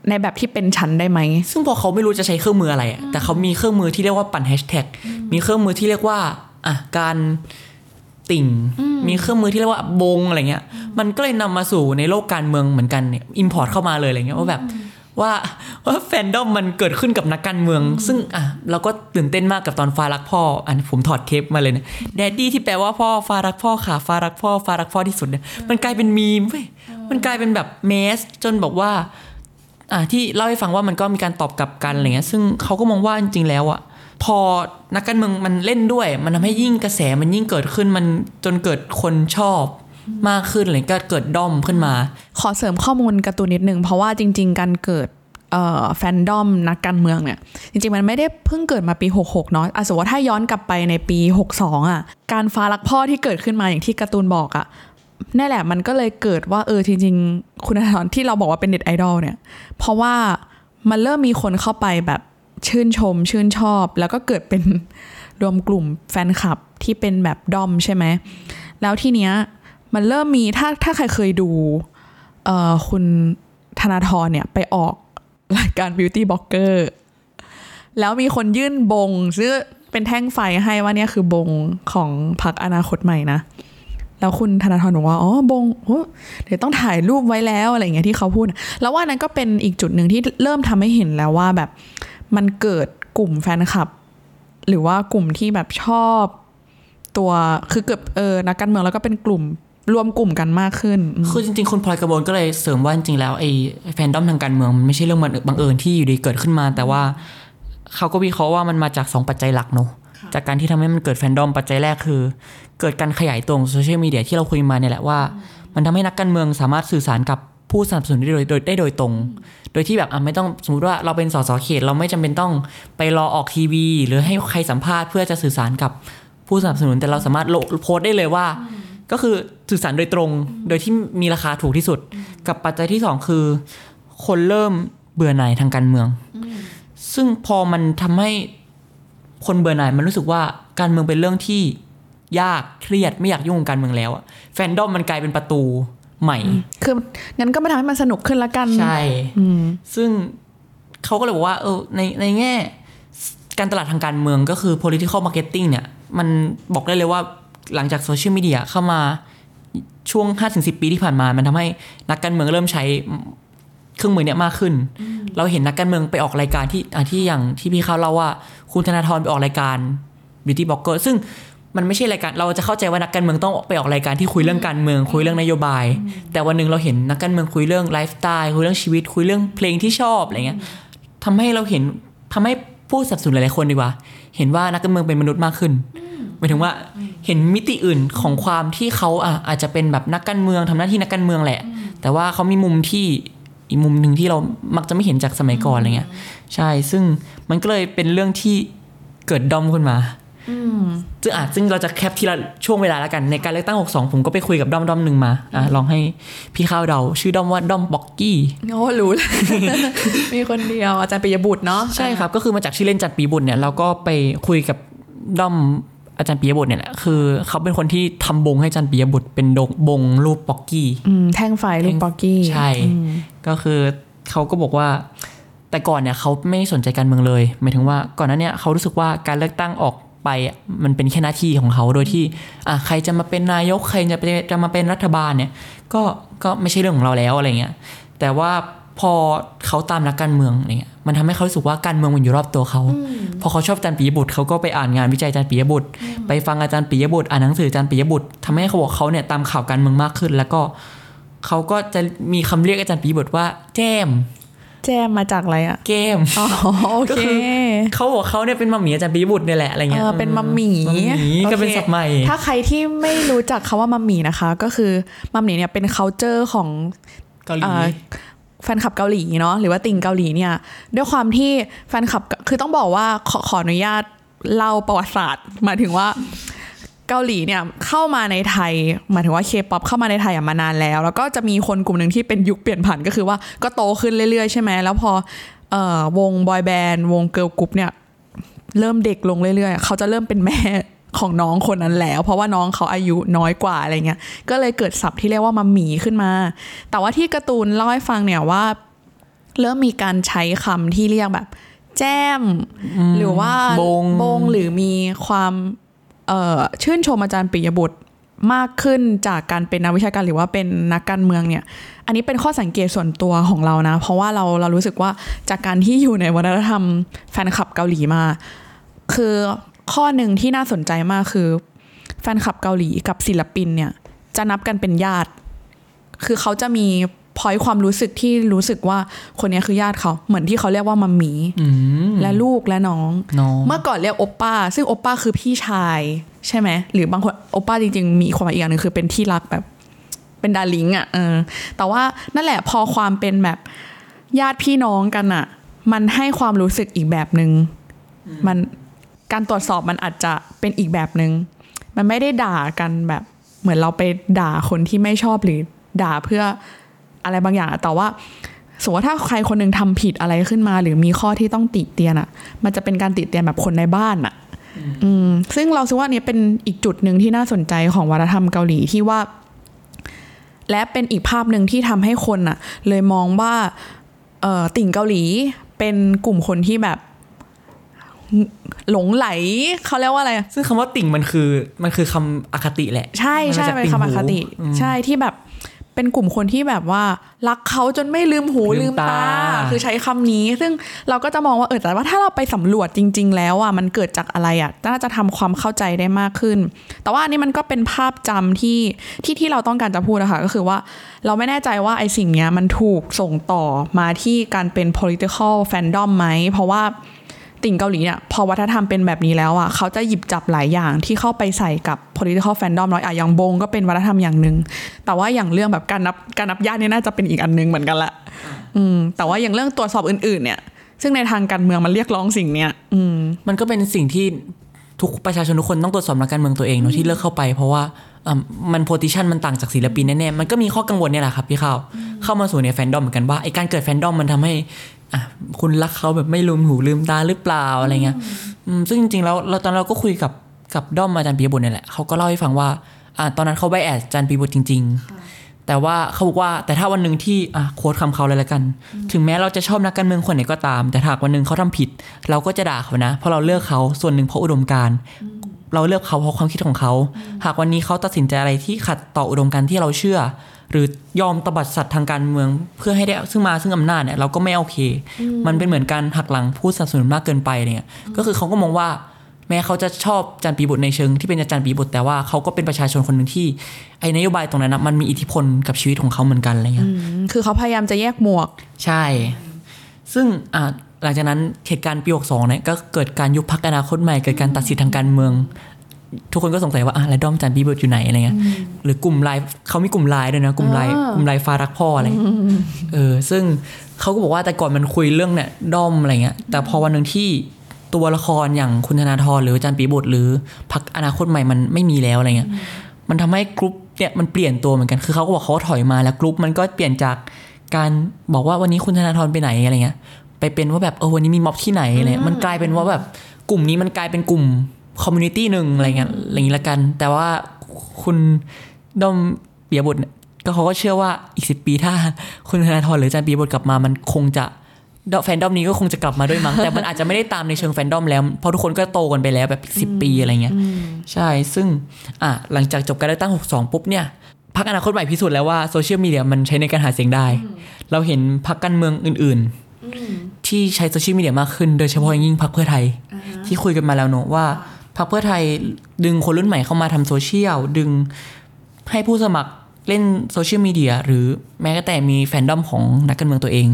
ในแบบที่เป็นฉันได้ไหม ซึ่งพอเขาไม่รู้จะใช้เครื่องมืออะไรอะแต่เขามีเครื่องมือที่เรียกว่าปั่นแฮชแท็กมีเครื่องมือที่เรียกว่าอะการติ่ง มีเครื่องมือที่เรียกว่าบงอะไรเงี้ย มันก็เลยนำมาสู่ในโลกการเมืองเหมือนกันเนี่ย import เข้ามาเลยอะไรเงี้ยว่าแบบว่าว่าแฟนดอมมันเกิดขึ้นกับนักการเมือง ซึ่งอะเราก็ตื่นเต้นมากกับตอนฟ้ารักพ่อ อันผมถอดเทปมาเลยนะ daddy ที่แปลว่าพ่อฟ้ารักพ่อค่ะฟ้ารักพ่อฟ้ารักพ่อที่สุดเนี่ยมันกลายเป็นมีมเว้ย มันกลายเป็นแบบ mass จนบอกว่า อ่าที่เล่าให้ฟังว่ามันก็มีการตอบกลับกันอะไรเงี้ย ซึ่งเขาก็มองว่าจริงๆแล้วอะพอนักการเมืองมันเล่นด้วย มันทำให้ยิ่งกระแสมันยิ่งเกิดขึ้นมันจนเกิดคนชอบมากขึ้นเลยก็เกิดด้อมขึ้นมา ขอเสริมข้อมูลการ์ตูนนิดนึงเพราะว่าจริง ๆ การเกิดเอ่อแฟนดอมนักการเมืองเนี่ย จริง ๆ มันไม่ได้เพิ่งเกิดมาปี 66 เนาะอะสมมติว่าถ้าย้อนกลับไปในปี 62 อะ การฟ้ารักพ่อที่เกิดขึ้นมาอย่างที่การ์ตูนบอกอะ นั่นแหละมันก็เลยเกิดว่าเออจริง ๆ คุณธนาธรที่เราบอกว่าเป็นเน็ตไอดอลเนี่ย เพราะว่ามันเริ่มมีคนเข้าไปแบบชื่นชม ชื่นชอบ แล้วก็เกิดเป็นรวมกลุ่มแฟนคลับที่เป็นแบบดอมใช่ไหม แล้วทีเนี้ยมันเริ่มมีถ้าถ้าใครเคยดูเอ่อคุณธนาธรเนี่ยไปออกรายการ Beauty Blogger แล้วมีคนยื่นบงซึ่งเป็นแท่งไฟให้ว่าเนี่ยคือบงของพรรคอนาคตใหม่นะ แล้วคุณธนาธรบอกว่าอ๋อบงเดี๋ยวต้องถ่ายรูปไว้แล้วอะไรอย่างเงี้ยที่เขาพูด แล้วว่านั้นก็เป็นอีกจุดหนึ่งที่เริ่มทำให้เห็นแล้วว่าแบบมันเกิดกลุ่มแฟนคลับ หรือว่ากลุ่มที่แบบชอบตัวคือเกือบเออนักการเมืองแล้วก็เป็นกลุ่มรวมกลุ่มกันมากขึ้น คือจริงๆ คุณพลอยกระบวนก็เลยเสริมว่าจริงๆ แล้วไอ้แฟนดอมทางการเมืองมันไม่ใช่เรื่องบังเอิญที่อยู่ดีเกิดขึ้นมา แต่ว่าเขาก็วิเคราะห์ว่ามันมาจากสองปัจจัยหลักเนอะ จากการที่ทำให้มันเกิดแฟนดอมปัจจัยแรกคือ เกิดการขยายตัวของโซเชียลมีเดียที่เราคุยมาเนี่ยแหละว่า มันทำให้นักการเมืองสามารถสื่อสารกับผู้สนับสนุนได้โดยโดยได้โดยตรง โดยที่แบบอะไม่ต้องสมมติว่าเราเป็นสสเขต เราไม่จำเป็นต้องไปรอออกทีวี หรือให้ใครสัมภาษณ์เพื่อจะสื่อสารกับผู้สนับสนุนแต่เราสามารถโลโพสต์ได้เลยว่า ก็คือสื่อสารโดยตรง โดยที่มีราคาถูกที่สุด กับปัจจัยที่สองคือ คนเริ่มเบื่อหน่ายทางการเมือง ซึ่งพอมันทำให้ คนเบื่อหน่ายมันรู้สึกว่าการเมืองเป็นเรื่องที่ยากเครียดไม่อยากยุ่งกับการเมืองแล้วอะแฟนดอมมันกลายเป็นประตูใหม่ คืองั้นก็มาทำให้มันสนุกขึ้นละกัน ใช่อืมซึ่งเขาก็เลยบอกว่า เออในในแง่ การตลาดทางการเมืองก็คือ political marketing เนี่ย มันบอกได้เลยว่าหลังจากโซเชียลมีเดียเข้ามาช่วง 5-10 ปีที่ผ่านมา มันทำให้นักการเมืองเริ่มใช้ เครื่องมือเนี่ยมากขึ้น เราเห็นนักการเมืองไปออกรายการที่อะที่อย่างที่พี่เขาเล่าว่า คุณธนาธรไปออกรายการ beauty blogger ซึ่งมันไม่ใช่รายการเราจะเข้าใจว่านักการเมืองต้องไปออกรายการที่คุยเรื่องการเมืองคุยเรื่องนโยบาย แต่วันหนึ่งเราเห็นนักการเมืองคุยเรื่องไลฟ์สไตล์คุยเรื่องชีวิตคุยเรื่องเพลงที่ชอบอะไรเงี้ยทำให้เราเห็นทำให้ผู้สนับสนุนหลายๆคนดีกว่า เห็นว่านักการเมืองเป็นมนุษย์มากขึ้นหมายถึงว่าเห็นมิติอื่นของความที่เขาอะอาจจะเป็นแบบนักการเมืองทำหน้าที่นักการเมืองแหละ แต่ว่าเขามีมุมที่ อีกมุมหนึ่งที่เรามักจะไม่เห็นจากสมัยก่อนอะไรเงี้ย ใช่ ซึ่งมันก็เลยเป็นเรื่องที่เกิดดอมขึ้นมาซึ่งอะซึ่งเราจะแคปทีละช่วงเวลาแล้วกันในการเลือกตั้ง 62 ผมก็ไปคุยกับดอมดอมหนึ่งมาอะลองให้พี่ข้าวเดา ชื่อดอมว่าดอมบ็อกกี้โอ้รู้เลยมีคนเดียวอาจารย์ปิยบุตรเนาะใช่ครับ ก็คือมาจากชื่อเล่นจันปีบุตรเนี่ยเราก็ไปคุยกับด้อม อาจารย์ปียบุตรเนี่ยแหละคือเขาเป็นคนที่ทำบงให้อาจารย์ปียบุตรเป็นดงบงรูปบ็อกกี้อืมแท่งไฟลูกป๊อกกี้ใช่ ก็คือเขาก็บอกว่า แต่ก่อนเนี่ยเขาไม่สนใจการเมืองเลยหมายถึงว่าก่อนหน้าเนี้เขารู้สึกว่าการเลือกตั้งออกไปอะมันเป็นแค่หน้าที่ของเขาโดยที่อะใครจะมาเป็นนายกใครจะไปจะมาเป็นรัฐบาลเนี่ย ก็ก็ไม่ใช่เรื่องของเราแล้วอะไรเงี้ยแต่ว่า พอเขาตามนักการเมืองอะไรเงี้ยมันทำให้เขารู้สึกว่าการเมืองมันอยู่รอบตัวเขาพอเขาชอบอาจารย์ปิยบุตรเขาก็ไปอ่านงานวิจัยอาจารย์ปิยบุตร ไปฟังอาจารย์ปิยบุตรอ่านหนังสืออาจารย์ปิยบุตรทำให้เขาบอกเขาเนี่ยตามข่าวการเมืองมากขึ้น แล้วก็เขาก็จะมีคำเรียกอาจารย์ปิยบุตรว่าแจมแจมมาจากอะไรอะ เกม อ๋อโอก็เคคือเขาบอกเขาเนี่ยเป็นมัมหมี่อาจารย์ปิยบุตรเนี่ยแหละอะไรเอเงี้ยอเป็นมัมหมี่มัมหมี่ก็เป็นโอคศัพท์ใหม่ ถ้าใครที่ไม่รู้จักคาว่ามัมหมี่นะคะ ก็คือมัมหมี่เนี่ยเป็น culture ของเกาหลีอ่า แฟนคลับเกาหลีเนาะหรือว่าติ่งเกาหลีเนี่ยด้วยความที่แฟนคลับคือต้องบอกว่าขอขออนุญาตเล่าประวัติศาสตร์หมายถึงว่าเกาหลีเนี่ยเข้ามาในไทยหมายถึงว่าเคป๊อปเข้ามาในไทยอะมานานแล้ว แล้วก็จะมีคนกลุ่มหนึ่งที่เป็นยุคเปลี่ยนผ่านก็คือว่าก็โตขึ้นเรื่อยๆใช่ไหมแล้วพอเอ่อวง boy band วง girl group เนี่ยเริ่มเด็กลงเรื่อยๆ เขาจะเริ่มเป็นแม่ ของน้องคนนั้นแล้ว เพราะว่าน้องเขาอายุน้อยกว่าอะไรเงี้ยก็เลยเกิดศัพท์ที่เรียกว่ามัมหมีขึ้นมา แต่ว่าที่การ์ตูนเล่าให้ฟังเนี่ยว่า เริ่มมีการใช้คำที่เรียกแบบ แจ้ม หรือว่าบงบงหรือมีความเอ่อชื่นชมอาจารย์ปิยบุตรมากขึ้นจากการเป็นนักวิชาการหรือว่าเป็นนักการเมืองเนี่ย อันนี้เป็นข้อสังเกตส่วนตัวของเรานะ เพราะว่าเราเรารู้สึกว่าจากการที่อยู่ในวัฒนธรรมแฟนคลับเกาหลีมา คือ ข้อหนึ่งที่น่าสนใจมากคือ แฟนคลับเกาหลีกับศิลปินเนี่ย จะนับกันเป็นญาติ คือเขาจะมีพอยความรู้สึกที่รู้สึกว่าคนเนี้ยคือญาติเขาเหมือนที่เขาเรียกว่ามัมหมีอืมและลูกและน้องน้องเมื่อก่อนเรียกโอปป้า ซึ่งโอปป้าคือพี่ชาย ใช่ไหมหรือบางคนโอปป้าจริง ๆ มีความหมายอีกอย่างหนึ่งคือเป็นที่รักแบบเป็นดาริงอะเออแต่ว่านั่นแหละพอความเป็นแบบญาติพี่น้องกันอะ มันให้ความรู้สึกอีกแบบหนึง่งมัน การตรวจสอบมันอาจจะเป็นอีกแบบหนึง่งมันไม่ได้ด่ากันแบบเหมือนเราไปด่าคนที่ไม่ชอบหรือด่าเพื่ออะไรบางอย่างอะแต่ว่าสมมติว่าถ้าใครคนหนึ่งทำผิดอะไรขึ้นมา หรือมีข้อที่ต้องติเตียนอะ มันจะเป็นการติเตียนแบบคนในบ้านอะอืมซึ่งเราคิดว่าเนี้เป็นอีกจุดหนึ่งที่น่าสนใจของวัฒนธรรมเกาหลีที่ว่า และเป็นอีกภาพหนึ่งที่ทำให้คนอะ เลยมองว่าเอ่อติ่งเกาหลีเป็นกลุ่มคนที่แบบ หลงไหลเขาเรียกว่าอะไรอะซึ่งคำว่าติ่งมันคือมันคือคำอคติแหละ ใช่ใช่มันมาจากเป็นคำอคติติ่งหูอืมใช่ที่แบบเป็นกลุ่มคนที่แบบว่า รักเขาจนไม่ลืมหูลืลืมมตาตา คือใช้คำนี้ ซึ่งเราก็จะมองว่าเออแต่ว่าถ้าเราไปสำรวจจริง ๆ แล้วอะมันเกิดจากอะไรอะน่าจะทำความเข้าใจได้มากขึ้น แต่ว่าอันนี้มันก็เป็นภาพจำที่ที่ที่เราต้องการจะพูดนะคะก็คือว่า เราไม่แน่ใจว่าไอ้สิ่งเนี้ยมันถูกส่งต่อมาที่การเป็น political fandom ไหมเพราะว่า ติ่งเกาหลีเนี่ยพอวัฒนธรรมเป็นแบบนี้แล้วอะเขาจะหยิบจับหลายอย่างที่เข้าไปใส่กับ political fandom น้อยอะอย่างบงก็เป็นวัฒนธรรมอย่างหนึ่งแต่ว่าอย่างเรื่องแบบการนับการนับญาติเนี่ยน่าจะเป็นอีกอันหนึงเหมือนกันละอืมแต่ว่าอย่างเรื่องตรวจสอบอื่นๆ เนี่ย ซึ่งในทางการเมืองมันเรียกร้องสิ่งเนี้ยอืมมันก็เป็นสิ่งที่ทุกประชาชนทุกคนต้องตรวจสอบนักการเมืองตัวเองเนอะที่เลือกเข้าไปเพราะว่าอะมัน position มันต่างจากศิลปินแน่ๆ มันก็มีข้อกังวลเนี่ยแหละครับพี่ข้าวเข้ามาสู่ในแฟนดอมเหมือนกันว่าไอการเกิดแฟนดอมมันทำให้ อะคุณรักเขาแบบไม่ลืมหูลืมตาหรือเปล่าอะไรเงี้ยอืมซึ่งจริงๆแล้วเราตอนเราก็คุยกับกับด้อมอาจารย์ปิยบุตรเนี่ยแหละเขาก็เล่าให้ฟังว่าอะตอนนั้นเขา bias อาจารย์ปิยบุตรจริง ๆ แต่ว่าเขาบอกว่าแต่ถ้าวันหนึ่งที่อะ quote คำเขาเลยละกัน ถึงแม้เราจะชอบนักการเมืองคนไหนก็ตาม แต่ถ้าหากวันหนึ่งเขาทำผิด เราก็จะด่าเขานะ เพราะเราเลือกเขาส่วนหนึ่งเพราะอุดมการณ์เราเลือกเขาเพราะความคิดของเขา หากวันนี้เขาตัดสินใจอะไรที่ขัดต่ออุดมการณ์ที่เราเชื่อ หรือยอมตบัดสัตว์ทางการเมือง เพื่อให้ได้ซึ่งมาซึ่งอำนาจเนี่ยเราก็ไม่โอเค มันเป็นเหมือนการหักหลังผู้สนับสนุนมากเกินไปเนี่ยก็คือเขาก็มองว่าแม้เขาจะชอบอาจารย์ปีบุตรในเชิงที่เป็นอาจารย์ปีบุตรแต่ว่าเขาก็เป็นประชาชนคนหนึ่งที่ไอ้นโยบายตรงนั้นนะมันมีอิทธิพลกับชีวิตของเขาเหมือนกันอะไรเงี้ยอืมคือเขาพยายามจะแยกหมวกใช่ ซึ่งอ่าหลังจากนั้นเหตุการณ์ปี62เนี่ยก็เกิดการยุบพรรคอนาคตใหม่เกิดการตัดสิทธิ์ทางการเมือง ทุกคนก็สงสัยว่าอะแล้วด้อมอาจารย์ปิยบุตรอยู่ไหนอะไรเงี้ยหรือกลุ่มไลน์เขามีกลุ่มไลน์ด้วยนะ กลุ่มไลน์อ่ากลุ่มไลน์ฟ้ารักพ่ออะไรเออซึ่งเขาก็บอกว่าแต่ก่อนมันคุยเรื่องเนี่ยด้อมอะไรเงี้ย แต่พอวันหนึ่งที่ตัวละครอย่างคุณธนาธรหรืออาจารย์ปิยบุตรหรือพรรคอนาคตใหม่มันไม่มีแล้วอะไรเงี้ยมันทำให้กรุ๊ปเนี่ยมันเปลี่ยนตัวเหมือนกันคือเขาก็บอกเขาถอยมาแล้วกรุ๊ปมันก็เปลี่ยนจากการบอกว่าวันนี้คุณธนาธรไปไหนอะไรเงี้ยไปเป็นว่าแบบเออวันนี้มีม็อบที่ไหนอะไรเงี้ยมันกลายเป็นว่าแบบกลุ่มนี้มันกลายเป็นกลุ่ม community หนึ่งอะไรเงี้ยอะไรอย่างนี้ละกัน แต่ว่าคุณด้อมปิยบุตรเนี่ยก็เขาก็เชื่อว่าอีกสิบปีถ้า คุณธนาธรหรืออาจารย์เปิยบุตรกลับมามันคงจะดแฟนดอมนี้ก็คงจะกลับมาด้วยมั้งแต่มันอาจจะไม่ได้ตามในเชิงแฟนดอมแล้ว เพราะทุกคนก็โตกันไปแล้วแบบสิบปีอะไรเงี้ยใช่ซึ่งอะหลังจากจบการเลือกตั้ง 62 ปุ๊บเนี่ยพรรคอนาคตใหม่พิสูจน์แล้วว่าโซเชียลมีเดียมันใช้ในการหาเสียงได้ เราเห็นพรรคการเมืองอื่นๆ ที่ใช้โซเชียลมีเดียมากขึ้น โดยเฉพาะอย่างยิ่งพรรคเพื่อไทย ที่คุยกันมาแล้วเนอะว่า พรรคเพื่อไทยดึงคนรุ่นใหม่เข้ามาทำโซเชียล ดึงให้ผู้สมัครเล่นโซเชียลมีเดียหรือแม้แต่มีแฟนดอมของนักการเมืองตัวเอง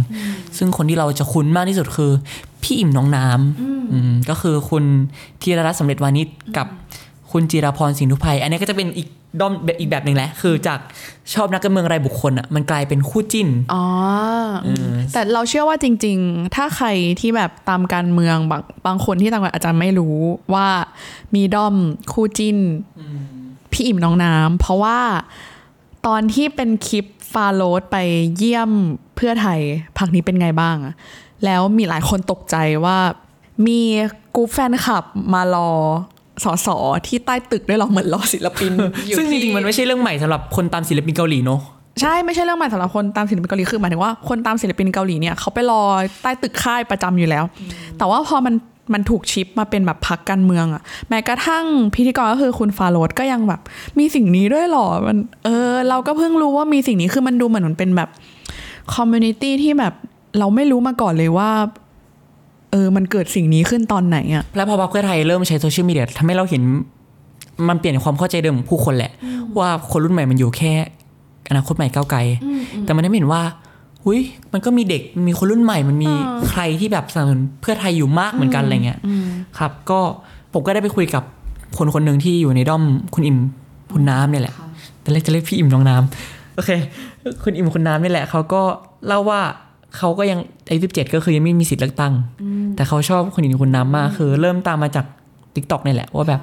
ซึ่งคนที่เราจะคุ้นมากที่สุดคือ พี่อิ่มน้องน้ำอืมก็คือคุณธีรรัตน์สำเร็จวานิชกับ คุณจิราพรสิงห์ทุพไพอันนี้ก็จะเป็นอีกด้อมแบบอีกแบบหนึ่งแหละคือจากชอบนักการเมืองรายบุคคลอะมันกลายเป็นคู่จิ้นอ๋ออแต่เราเชื่อว่าจริง ๆ ถ้าใครที่แบบตามการเมืองบางบางคนที่ตามกันอาจจะไม่รู้ว่ามีด้อมคู่จิ้นพี่อิ่มน้องน้ำเพราะว่าตอนที่เป็นคลิปฟาโรสไปเยี่ยมเพื่อไทยพักนี้เป็นไงบ้างอะแล้วมีหลายคนตกใจว่ามีกรุ๊ปแฟนคลับมารอ สอสอที่ใต้ตึกด้วยเหรอเหมือนรอศิลปินอยู่ซึ่งจที่ริงๆมันไม่ใช่เรื่องใหม่สำหรับคนตามศิลปินเกาหลีเนอะใช่ไม่ใช่เรื่องใหม่สำหรับคนตามศิลปินเกาหลีคือหมายถึงว่าคนตามศิลปินเกาหลีเนี่ยเขาไปรอใต้ตึกค่ายประจำอยู่แล้ว แต่ว่าพอมันมันถูก shift มาเป็นแบบพรรคการเมืองอะแม้กระทั่งพิธีกรก็คือคุณฟาโรสก็ยังแบบ มีสิ่งนี้ด้วยเหรอมันเออ เราก็เพิ่งรู้ว่ามีสิ่งนี้คือมันดูเหมือนมันเป็นแบบcommunity ที่แบบเราไม่รู้มาก่อนเลยว่า เออมันเกิดสิ่งนี้ขึ้นตอนไหนอะแล้วพอพรรคเพื่อไทยเริ่มใช้โซเชียลมีเดียทำให้เราเห็นมันเปลี่ยนความเข้าใจเดิมของผู้คนแหละ ว่าคนรุ่นใหม่มันอยู่แค่อนาคตใหม่ก้าวไกล แต่มันได้เห็นว่าอุ๊ยมันก็มีเด็กมีคนรุ่นใหม่มันมีใครที่แบบสนับสนุนเพื่อไทยอยู่มากเหมือนกันอะไรเงี้ยครับ ก็ผมก็ได้ไปคุยกับคนคนหนึ่งที่อยู่ในด้อมคุณอิ่มคุณน้ำเนี่ยแหละ แต่แรกจะเรียกพี่อิ่มน้องน้ำโอเค คุณอิ่มคุณน้ำนี่แหละเขาก็เล่าว่า เขาก็ยังอายุสิบเจ็ดก็คือยังไม่มีสิทธิ์เลือกตั้ง แต่เขาชอบคุณอิ่มคุณน้ำมากคือเริ่มตามมาจากทิกตอกนี่แหละว่าแบบ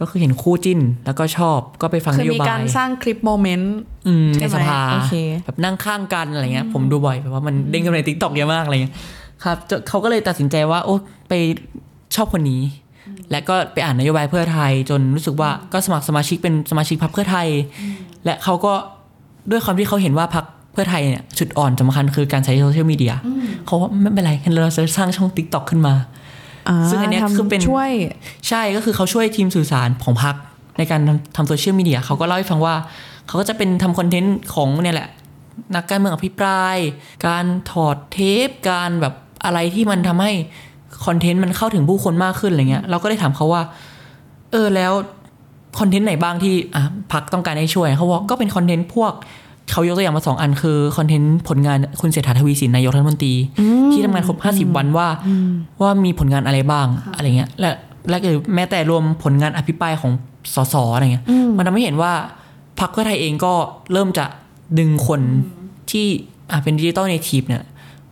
ก็คือเห็นคู่จิ้นแล้วก็ชอบก็ไปฟังคืนอโยมีบาการยสร้างคลิปโมเมนต์อืมใช่ในไหมสภาโอเคแบบนั่งข้างกันอะไรเงี้ย ผมดูบ่อยแบบว่ามันเด้งขึ้นมาในทิกตอกเยอะมากอะไรเงี้ยครับจะเขาก็เลยตัดสินใจว่า โอ้ไปชอบคนนี้ และก็ไปอ่านนโยบายเพื่อไทย จนรู้สึกว่าก็สมัครสมาชิกเป็นสมาชิกพรรคเพื่อไทย และเขาก็ด้วยความที่เขาเห็นว่าพรรค เพื่อไทยเนี่ยจุดอ่อนสำคัญคือการใช้โซเชียลมีเดียเขาว่าไม่เป็นไรงั้นเราจะสร้างช่อง TikTok ขึ้นมาซึ่งอันเนี้ยทำคือเป็นช่วยใช่ก็คือเขาช่วยทีมสื่อสารของพรรคในการทำทำโซเชียลมีเดียเขาก็เล่าให้ฟังว่า เขาก็จะเป็นทำ content ของเนี่ยแหละ นักการเมืองอภิปราย การถอดเทป การแบบอะไรที่มันทำให้คอนเทนต์มันเข้าถึงผู้คนมากขึ้นอะไรเงี้ย เราก็ได้ถามเขาว่า เออแล้วคอนเทนต์ไหนบ้างที่อะพักต้องการให้ช่วยเขาบอกก็เป็นคอนเทนต์พวก เขายกตัวอย่างมาสองอันคือคอนเทนต์ผลงานคุณเศรษฐาทวีสินนายกรัฐมนตรี ที่ทำงานครบ50วันว่าว่ามีผลงานอะไรบ้างอะไรเงี้ยและและคือแม้แต่รวมผลงานอภิปรายของสสอะไรเงี้ย มันทำให้เห็นว่าพรรคเพื่อไทยเองก็เริ่มจะดึงคนที่อะเป็น digital native เนี่ย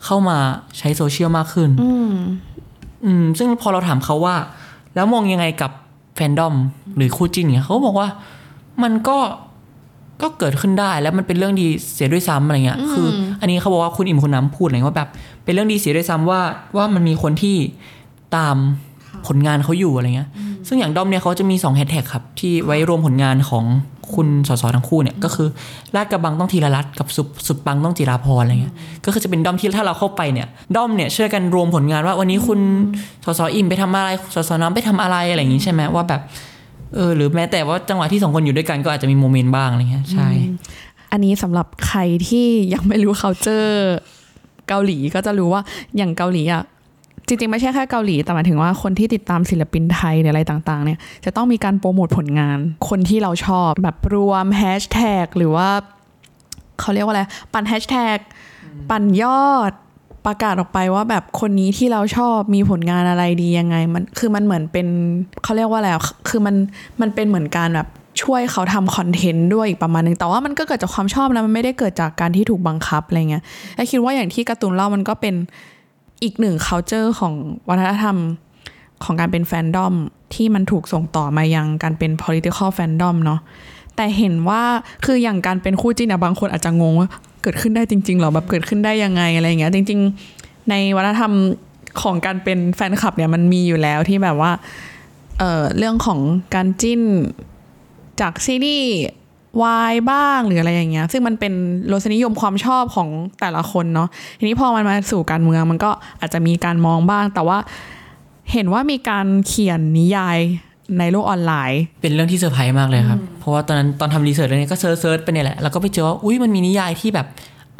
เข้ามาใช้โซเชียลมากขึ้น อืม ซึ่งพอเราถามเขาว่า แล้วมองยังไงกับแฟนดอมหรือคู่จิ้นเนี่ยเขาก็บอกว่ามันก็ ก็เกิดขึ้นได้แล้วมันเป็นเรื่องดีเสียด้วยซ้ำอะไรเงี้ยคือ อันนี้เขาบอกว่าคุณอิ่มคุณน้ำพูดอะไรว่าแบบ เป็นเรื่องดีเสียด้วยซ้ำว่าว่ามันมีคนที่ตามผลงานเขาอยู่อะไรเงี้ย ซึ่งอย่างด้อมเนี่ยเขาจะมี2แฮชแท็กครับ ที่ไว้รวมผลงานของคุณสสทั้งคู่เนี่ย ก็คือลาดกระบังต้องธีรรัตน์กับสุดสุดปังต้องจิราพรอะไรเงี้ย ก็คือจะเป็นดอมที่ถ้าเราเข้าไปเนี่ยด้อมเนี่ยช่วยกันรวมผลงานว่าวันนี้คุณสสอิ่มไปทำอะไรสสน้ำไปทำอะไรอะไรอย่างงี้ใช่ไหมว่าแบบ เออหรือแม้แต่ว่าจังหวะที่สองคนอยู่ด้วยกันก็อาจจะมีโมเมนต์บ้างอะไรเงี้ยใช่ อันนี้สำหรับใครที่ยังไม่รู้ culture เกาหลีก็จะรู้ว่าอย่างเกาหลีอะจริงๆ ไม่ใช่แค่เกาหลี แต่หมายถึงว่าคนที่ติดตามศิลปินไทยหรืออะไรต่างๆเนี่ยจะต้องมีการโปรโมทผลงาน คนที่เราชอบแบบรวมแฮชแท็กหรือว่าเขาเรียกว่าอะไร ปั่นแฮชแท็กปั่นยอด ประกาศออกไปว่าแบบคนนี้ที่เราชอบมีผลงานอะไรดียังไง มันคือมันเหมือนเป็นเขาเรียกว่าอะไรอะคือมันมันเป็นเหมือนการแบบช่วยเขาทำคอนเทนต์ด้วยอีกประมาณหนึ่งแต่ว่ามันก็เกิดจากความชอบนะมันไม่ได้เกิดจากการที่ถูกบังคับอะไรเงี้ยไอ้คิดว่าอย่างที่การ์ตูนเล่ามันก็เป็นอีกหนึ่ง culture ของวัฒนธรรมของการเป็นแฟนดอมที่มันถูกส่งต่อมายังการเป็น political fandom เนาะแต่เห็นว่าคืออย่างการเป็นคู่จิ้นอะบางคนอาจจะงงว่า เกิดขึ้นได้จริงๆหรอแบบเกิดขึ้นได้ยังไงอะไรอย่างเงี้ยจริง ๆ ในวัฒนธรรมของการเป็นแฟนคลับเนี่ยมันมีอยู่แล้วที่แบบว่าเออเรื่องของการจิ้นจากซีรีส์วายบ้างหรืออะไรอย่างเงี้ย ซึ่งมันเป็นรสนิยมความชอบของแต่ละคนเนาะทีนี้พอมันมาสู่การเมืองมันก็อาจจะมีการมองบ้าง แต่ว่าเห็นว่ามีการเขียนนิยาย ในโลกออนไลน์ เป็นเรื่องที่เซอร์ไพรส์มากเลยครับ เพราะว่าตอนนั้นตอนทำ research เรื่องนี้ก็ search search ไปเนี่ยแหละ แล้วก็ไปเจอว่า อุ้ยมันมีนิยายที่แบบ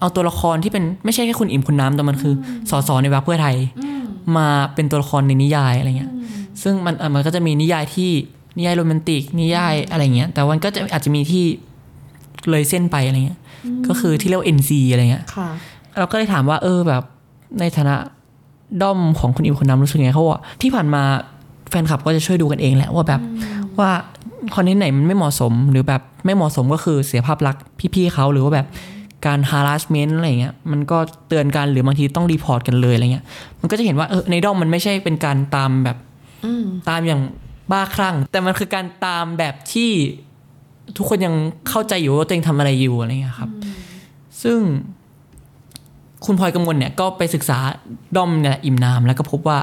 เอาตัวละครที่เป็นไม่ใช่แค่คุณอิ่มคุณน้ำแต่มันคือสส.ในพรรคเพื่อไทย มาเป็นตัวละครในนิยายอะไรเงี้ย ซึ่งมันอะมันก็จะมีนิยายที่นิยายโรแมนติกนิยายอะไรเงี้ย แต่มันก็จะอาจจะมีที่เลยเส้นไปอะไรเงี้ย ก็คือที่เรียกว่า NC อะไรเงี้ยค่ะเราก็เลยถามว่าเออแบบในฐานะด้อมของคุณอิมคุณน้ำรู้สึกไงเขาบอกว่าที่ผ่านมา แฟนคลับก็จะช่วยดูกันเองแหละว่าแบบว่าคอนเทนต์ไหนมันไม่เหมาะสมหรือแบบไม่เหมาะสมก็คือเสียภาพลักษณ์พี่ๆเขาหรือว่าแบบการ harassment อะไรเงี้ยมันก็เตือนกันหรือบางทีต้องรีพอร์ตกันเลยอะไรเงี้ยมันก็จะเห็นว่าเออในด้อมมันไม่ใช่เป็นการตามแบบตามอย่างบ้าคลั่ง แต่มันคือการตามแบบที่ทุกคนยังเข้าใจอยู่ว่าตัวเองทำอะไรอยู่อะไรเงี้ยครับ ซึ่งคุณพลอยกำมลเนี่ยก็ไปศึกษาด้อมเนี่ยอิ่มน้ำแล้วก็พบว่า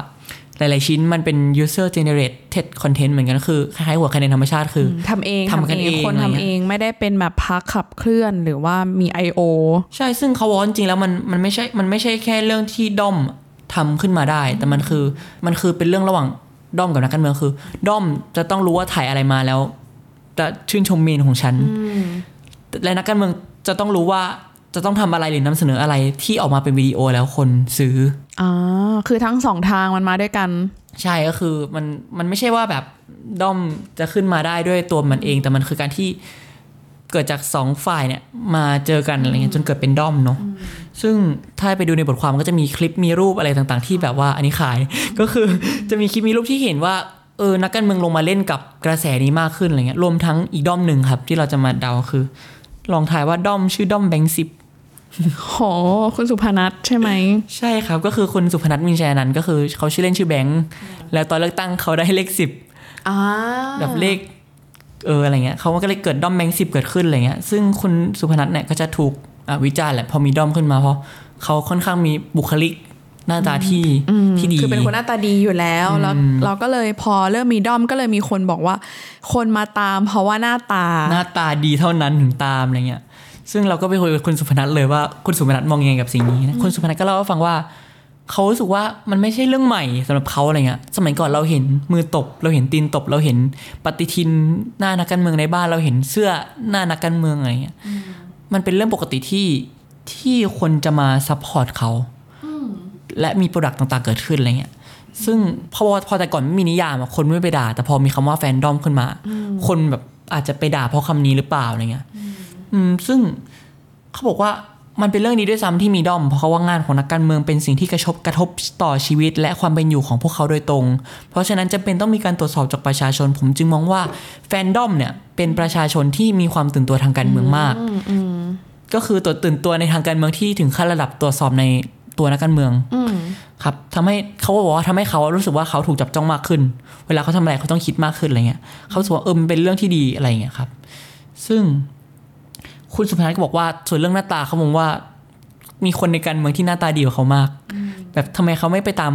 หลาย ๆ ชิ้นมันเป็น user generated content เหมือนกันก็คือคล้ายๆหัวคะแนนธรรมชาติคืออทำเองทำกันเองคนอะไรทำเงี้ยเองไม่ได้เป็นแบบพักขับเคลื่อนหรือว่ามี I.O. ใช่ซึ่งเขาบอกว่าจริงๆแล้วมันมันไม่ใช่มันไม่ใช่แค่เรื่องที่ด้อมทำขึ้นมาได้ แต่มันคือมันคือเป็นเรื่องระหว่างด้อมกับนักการเมืองคือ ด้อมจะต้องรู้ว่าถ่ายอะไรมาแล้ว จะชื่นชมเมนของฉันและนักการเมืองจะต้องรู้ว่าจะต้องทำอะไรหรือนำเสนออะไรที่ออกมาเป็นวิดีโอแล้วคนซื้อ อ่าคือทั้งสองทางมันมาด้วยกัน ใช่ก็คือมันมันไม่ใช่ว่าแบบด้อมจะขึ้นมาได้ด้วยตัวมันเอง แต่มันคือการที่เกิดจากสองฝ่ายเนี่ยมาเจอกันอะไรเงี้ยจนเกิดเป็นด้อมเนาะซึ่งถ้าไปดูในบทความก็จะมีคลิปมีรูปอะไรต่างๆ ที่แบบว่าอันนี้ขาย ก็คือจะมีคลิปมีรูปที่เห็นว่าเออนักการเมืองลงมาเล่นกับกระแสนี้มากขึ้นอะไรเงี้ยรวมทั้งอีกด้อมหนึ่งครับ ที่เราจะมาเดาคือ ลองทายว่าด้อมชื่อด้อมแบงค์สิบ โหคุณสุพนัทใช่ไหม ใช่ครับก็คือคุณสุพนัทมินชัยอนันต์ก็คือเขาชื่อเล่นชื่อแบงค์แล้วตอนเลือกตั้งเขาได้เลขสิบอ่าแบบเลขเอออะไรเงี้ยเขาก็เลยเกิดด้อมแบงค์สิบเกิดขึ้นอะไรเงี้ยซึ่งคุณสุพนัทเนี่ยก็จะถูกอะวิจารณ์แหละพอมีด้อมขึ้นมาเพราะเขาค่อนข้างมีบุคลิกหน้าตาที่ที่ดีคือเป็นคนหน้าตาดีอยู่แล้วแล้ว เราก็เลยพอเริ่มมีด้อมก็เลยมีคนบอกว่า คนมาตามเพราะว่าหน้าตา หน้าตาดีเท่านั้นถึงตามอะไรเงี้ย ซึ่งเราก็ไปคุยกับคุณสุพนัทเลยว่าคุณสุพนัทมองยังไงกับสิ่งนี้นะคุณสุพนัทก็เล่าให้ฟังว่าเขารู้สึกว่ามันไม่ใช่เรื่องใหม่สำหรับเขาอะไรเงี้ย สมัยก่อนเราเห็นมือตบ เราเห็นตีนตบ เราเห็นปฏิทินหน้านักการเมืองในบ้าน เราเห็นเสื้อหน้านักการเมืองอะไรเงี้ย มันเป็นเรื่องปกติที่ที่คนจะมา support เขา และมี product ต่างๆเกิดขึ้นอะไรเงี้ย ซึ่งพอพอแต่ก่อนไม่มีนิยามอะคนไม่ไปด่า แต่พอมีคำว่าแฟนดอมขึ้นมา คนแบบอาจจะไปด่าเพราะคำนี้หรือเปล่าอะไรเงี้ย อืมซึ่งเขาบอกว่ามันเป็นเรื่องดีด้วยซ้ำที่มีด้อม เพราะเขาว่างานของนักการเมืองเป็นสิ่งที่กระทบกระทบต่อชีวิต และความเป็นอยู่ของพวกเขาโดยตรง เพราะฉะนั้นจำเป็นต้องมีการตรวจสอบจากประชาชน ผมจึงมองว่าแฟนดอมเนี่ยเป็นประชาชนที่มีความตื่นตัวทางการเมืองมาก ก็คือตัวตื่นตัวในทางการเมืองที่ถึงขั้นระดับตรวจสอบในตัวนักการเมืองครับทำให้เขาก็บอกว่าทำให้เขารู้สึกว่าเขาถูกจับจ้องมากขึ้น เวลาเขาทำอะไรเขาต้องคิดมากขึ้นอะไรเงี้ยเขารู้สึกว่าเออมันเป็นเรื่องที่ดีอะไรเงี้ยครับ ซึ่ง คุณสุพนัทก็บอกว่าส่วนเรื่องหน้าตาเขามองว่า มีคนในการเมืองที่หน้าตาดีกว่าเขามาก แบบทำไมเขาไม่ไปตาม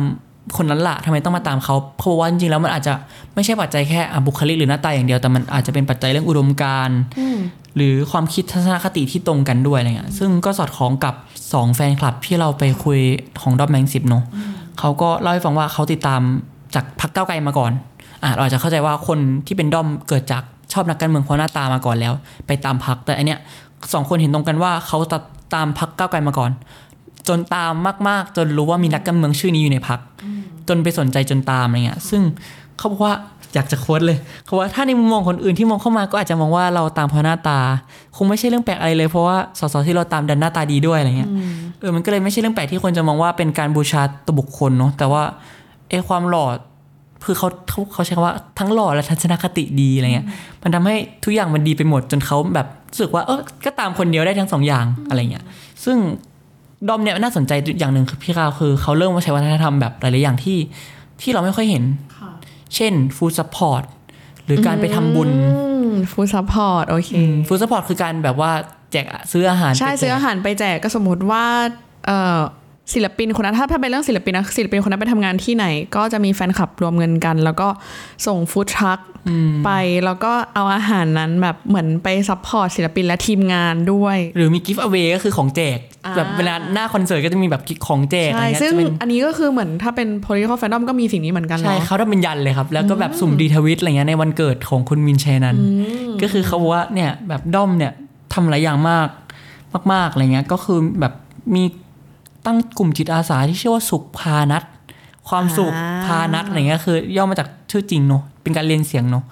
คนนั้นละทำไมต้องมาตามเขาเพราะว่าจริงๆแล้วมันอาจจะไม่ใช่ปัจจัยแค่อะบุคลิกหรือหน้าตาอย่างเดียวแต่มันอาจจะเป็นปัจจัยเรื่องอุดมการณ์หรือความคิดทัศนคติที่ตรงกันด้วยอะไรเงี้ยซึ่งก็สอดคล้องกับสองแฟนคลับที่เราไปคุยของดอมแมงสิบเนาะเขาก็เล่าให้ฟังว่าเขาติดตามจากพรรคก้าวไกลมาก่อนอะเราอาจจะเข้าใจว่าคนที่เป็นดอมเกิดจากชอบนักการเมืองเพราะหน้าตามาก่อนแล้ว ไปตามพรรคแต่อันเนี้ย สองคนเห็นตรงกันว่าเขาตัดตามพรรคก้าวไกลมาก่อน จนตามมาก ๆ จนรู้ว่ามีนักการเมืองชื่อนี้อยู่ในพรรคจนไปสนใจจนตามอะไรเงี้ย ซึ่งเขาบอกว่าอยากจะโค้ดเลยเขาว่าถ้าในมุมมองคนอื่นที่มองเข้ามาก็อาจจะมองว่าเราตามเพราะหน้าตา คงไม่ใช่เรื่องแปลกอะไรเลยเพราะว่าสสที่เราตามดันหน้าตาดีด้วยอะไรเงี้ยเออมันก็เลยไม่ใช่เรื่องแปลกที่คนจะมองว่าเป็นการบูชาตัวบุคคลเนาะแต่ว่าไอ้ความหล่อ คือเขาเขาเขาใช้คำว่าทั้งหล่อและทัศนคติดีอะไรเงี้ยมันทำให้ทุกอย่างมันดีไปหมดจนเขาแบบรู้สึกว่าเออก็ตามคนเดียวได้ทั้งสองอย่างอะไรเงี้ยซึ่งด้อมเนี่ยน่าสนใจอย่างหนึ่งคือพี่กาวคือเขาเริ่มมาใช้วัฒนธรรมแบบหลายๆอย่างที่ที่เราไม่ค่อยเห็น เช่น food support หรือการไปทำบุญ food support โอเค food support คือการแบบว่าแจกซื้ออาหารใช่ไปแจกซื้ออาหารไปแจกก็สมมติว่าเอ่อ ศิลปินคนนั้นถ้าถ้าเป็นเรื่องศิลปินนะศิลปินคนนั้นไปทำงานที่ไหน ก็จะมีแฟนคลับรวมเงินกัน แล้วก็ส่งฟู้ดทรัคไปแล้วก็เอาอาหารนั้นแบบเหมือนไปซัพพอร์ตศิลปินและทีมงานด้วย หรือมีกิฟต์อเวก็คือของแจกอ่าแบบเวลาหน้าคอนเสิร์ตก็จะมีแบบของแจกอะไรใช่เงี้ยซึ่งจะเป็นอันนี้ก็คือเหมือนถ้าเป็น political fandom ก็มีสิ่งนี้เหมือนกันใช่เนาะเขาทำเป็นยันเลยครับ แล้วก็แบบสุ่มดีทวิตอะไรเงี้ยในวันเกิดของคุณมินเชนันก็คือเขาบอกว่าเนี่ยแบบด้อมเนี่ยทำหลายอย่างมากมากๆอะไรเงี้ยก็คือแบบมี ตั้งกลุ่มจิตอาสาที่ชื่อว่าสุขพานัทความสุขอ่าพานัทอะไรเงี้ยคือ ย่อมาจากชื่อจริงเนาะเป็นการเลียนเสียงเนาะ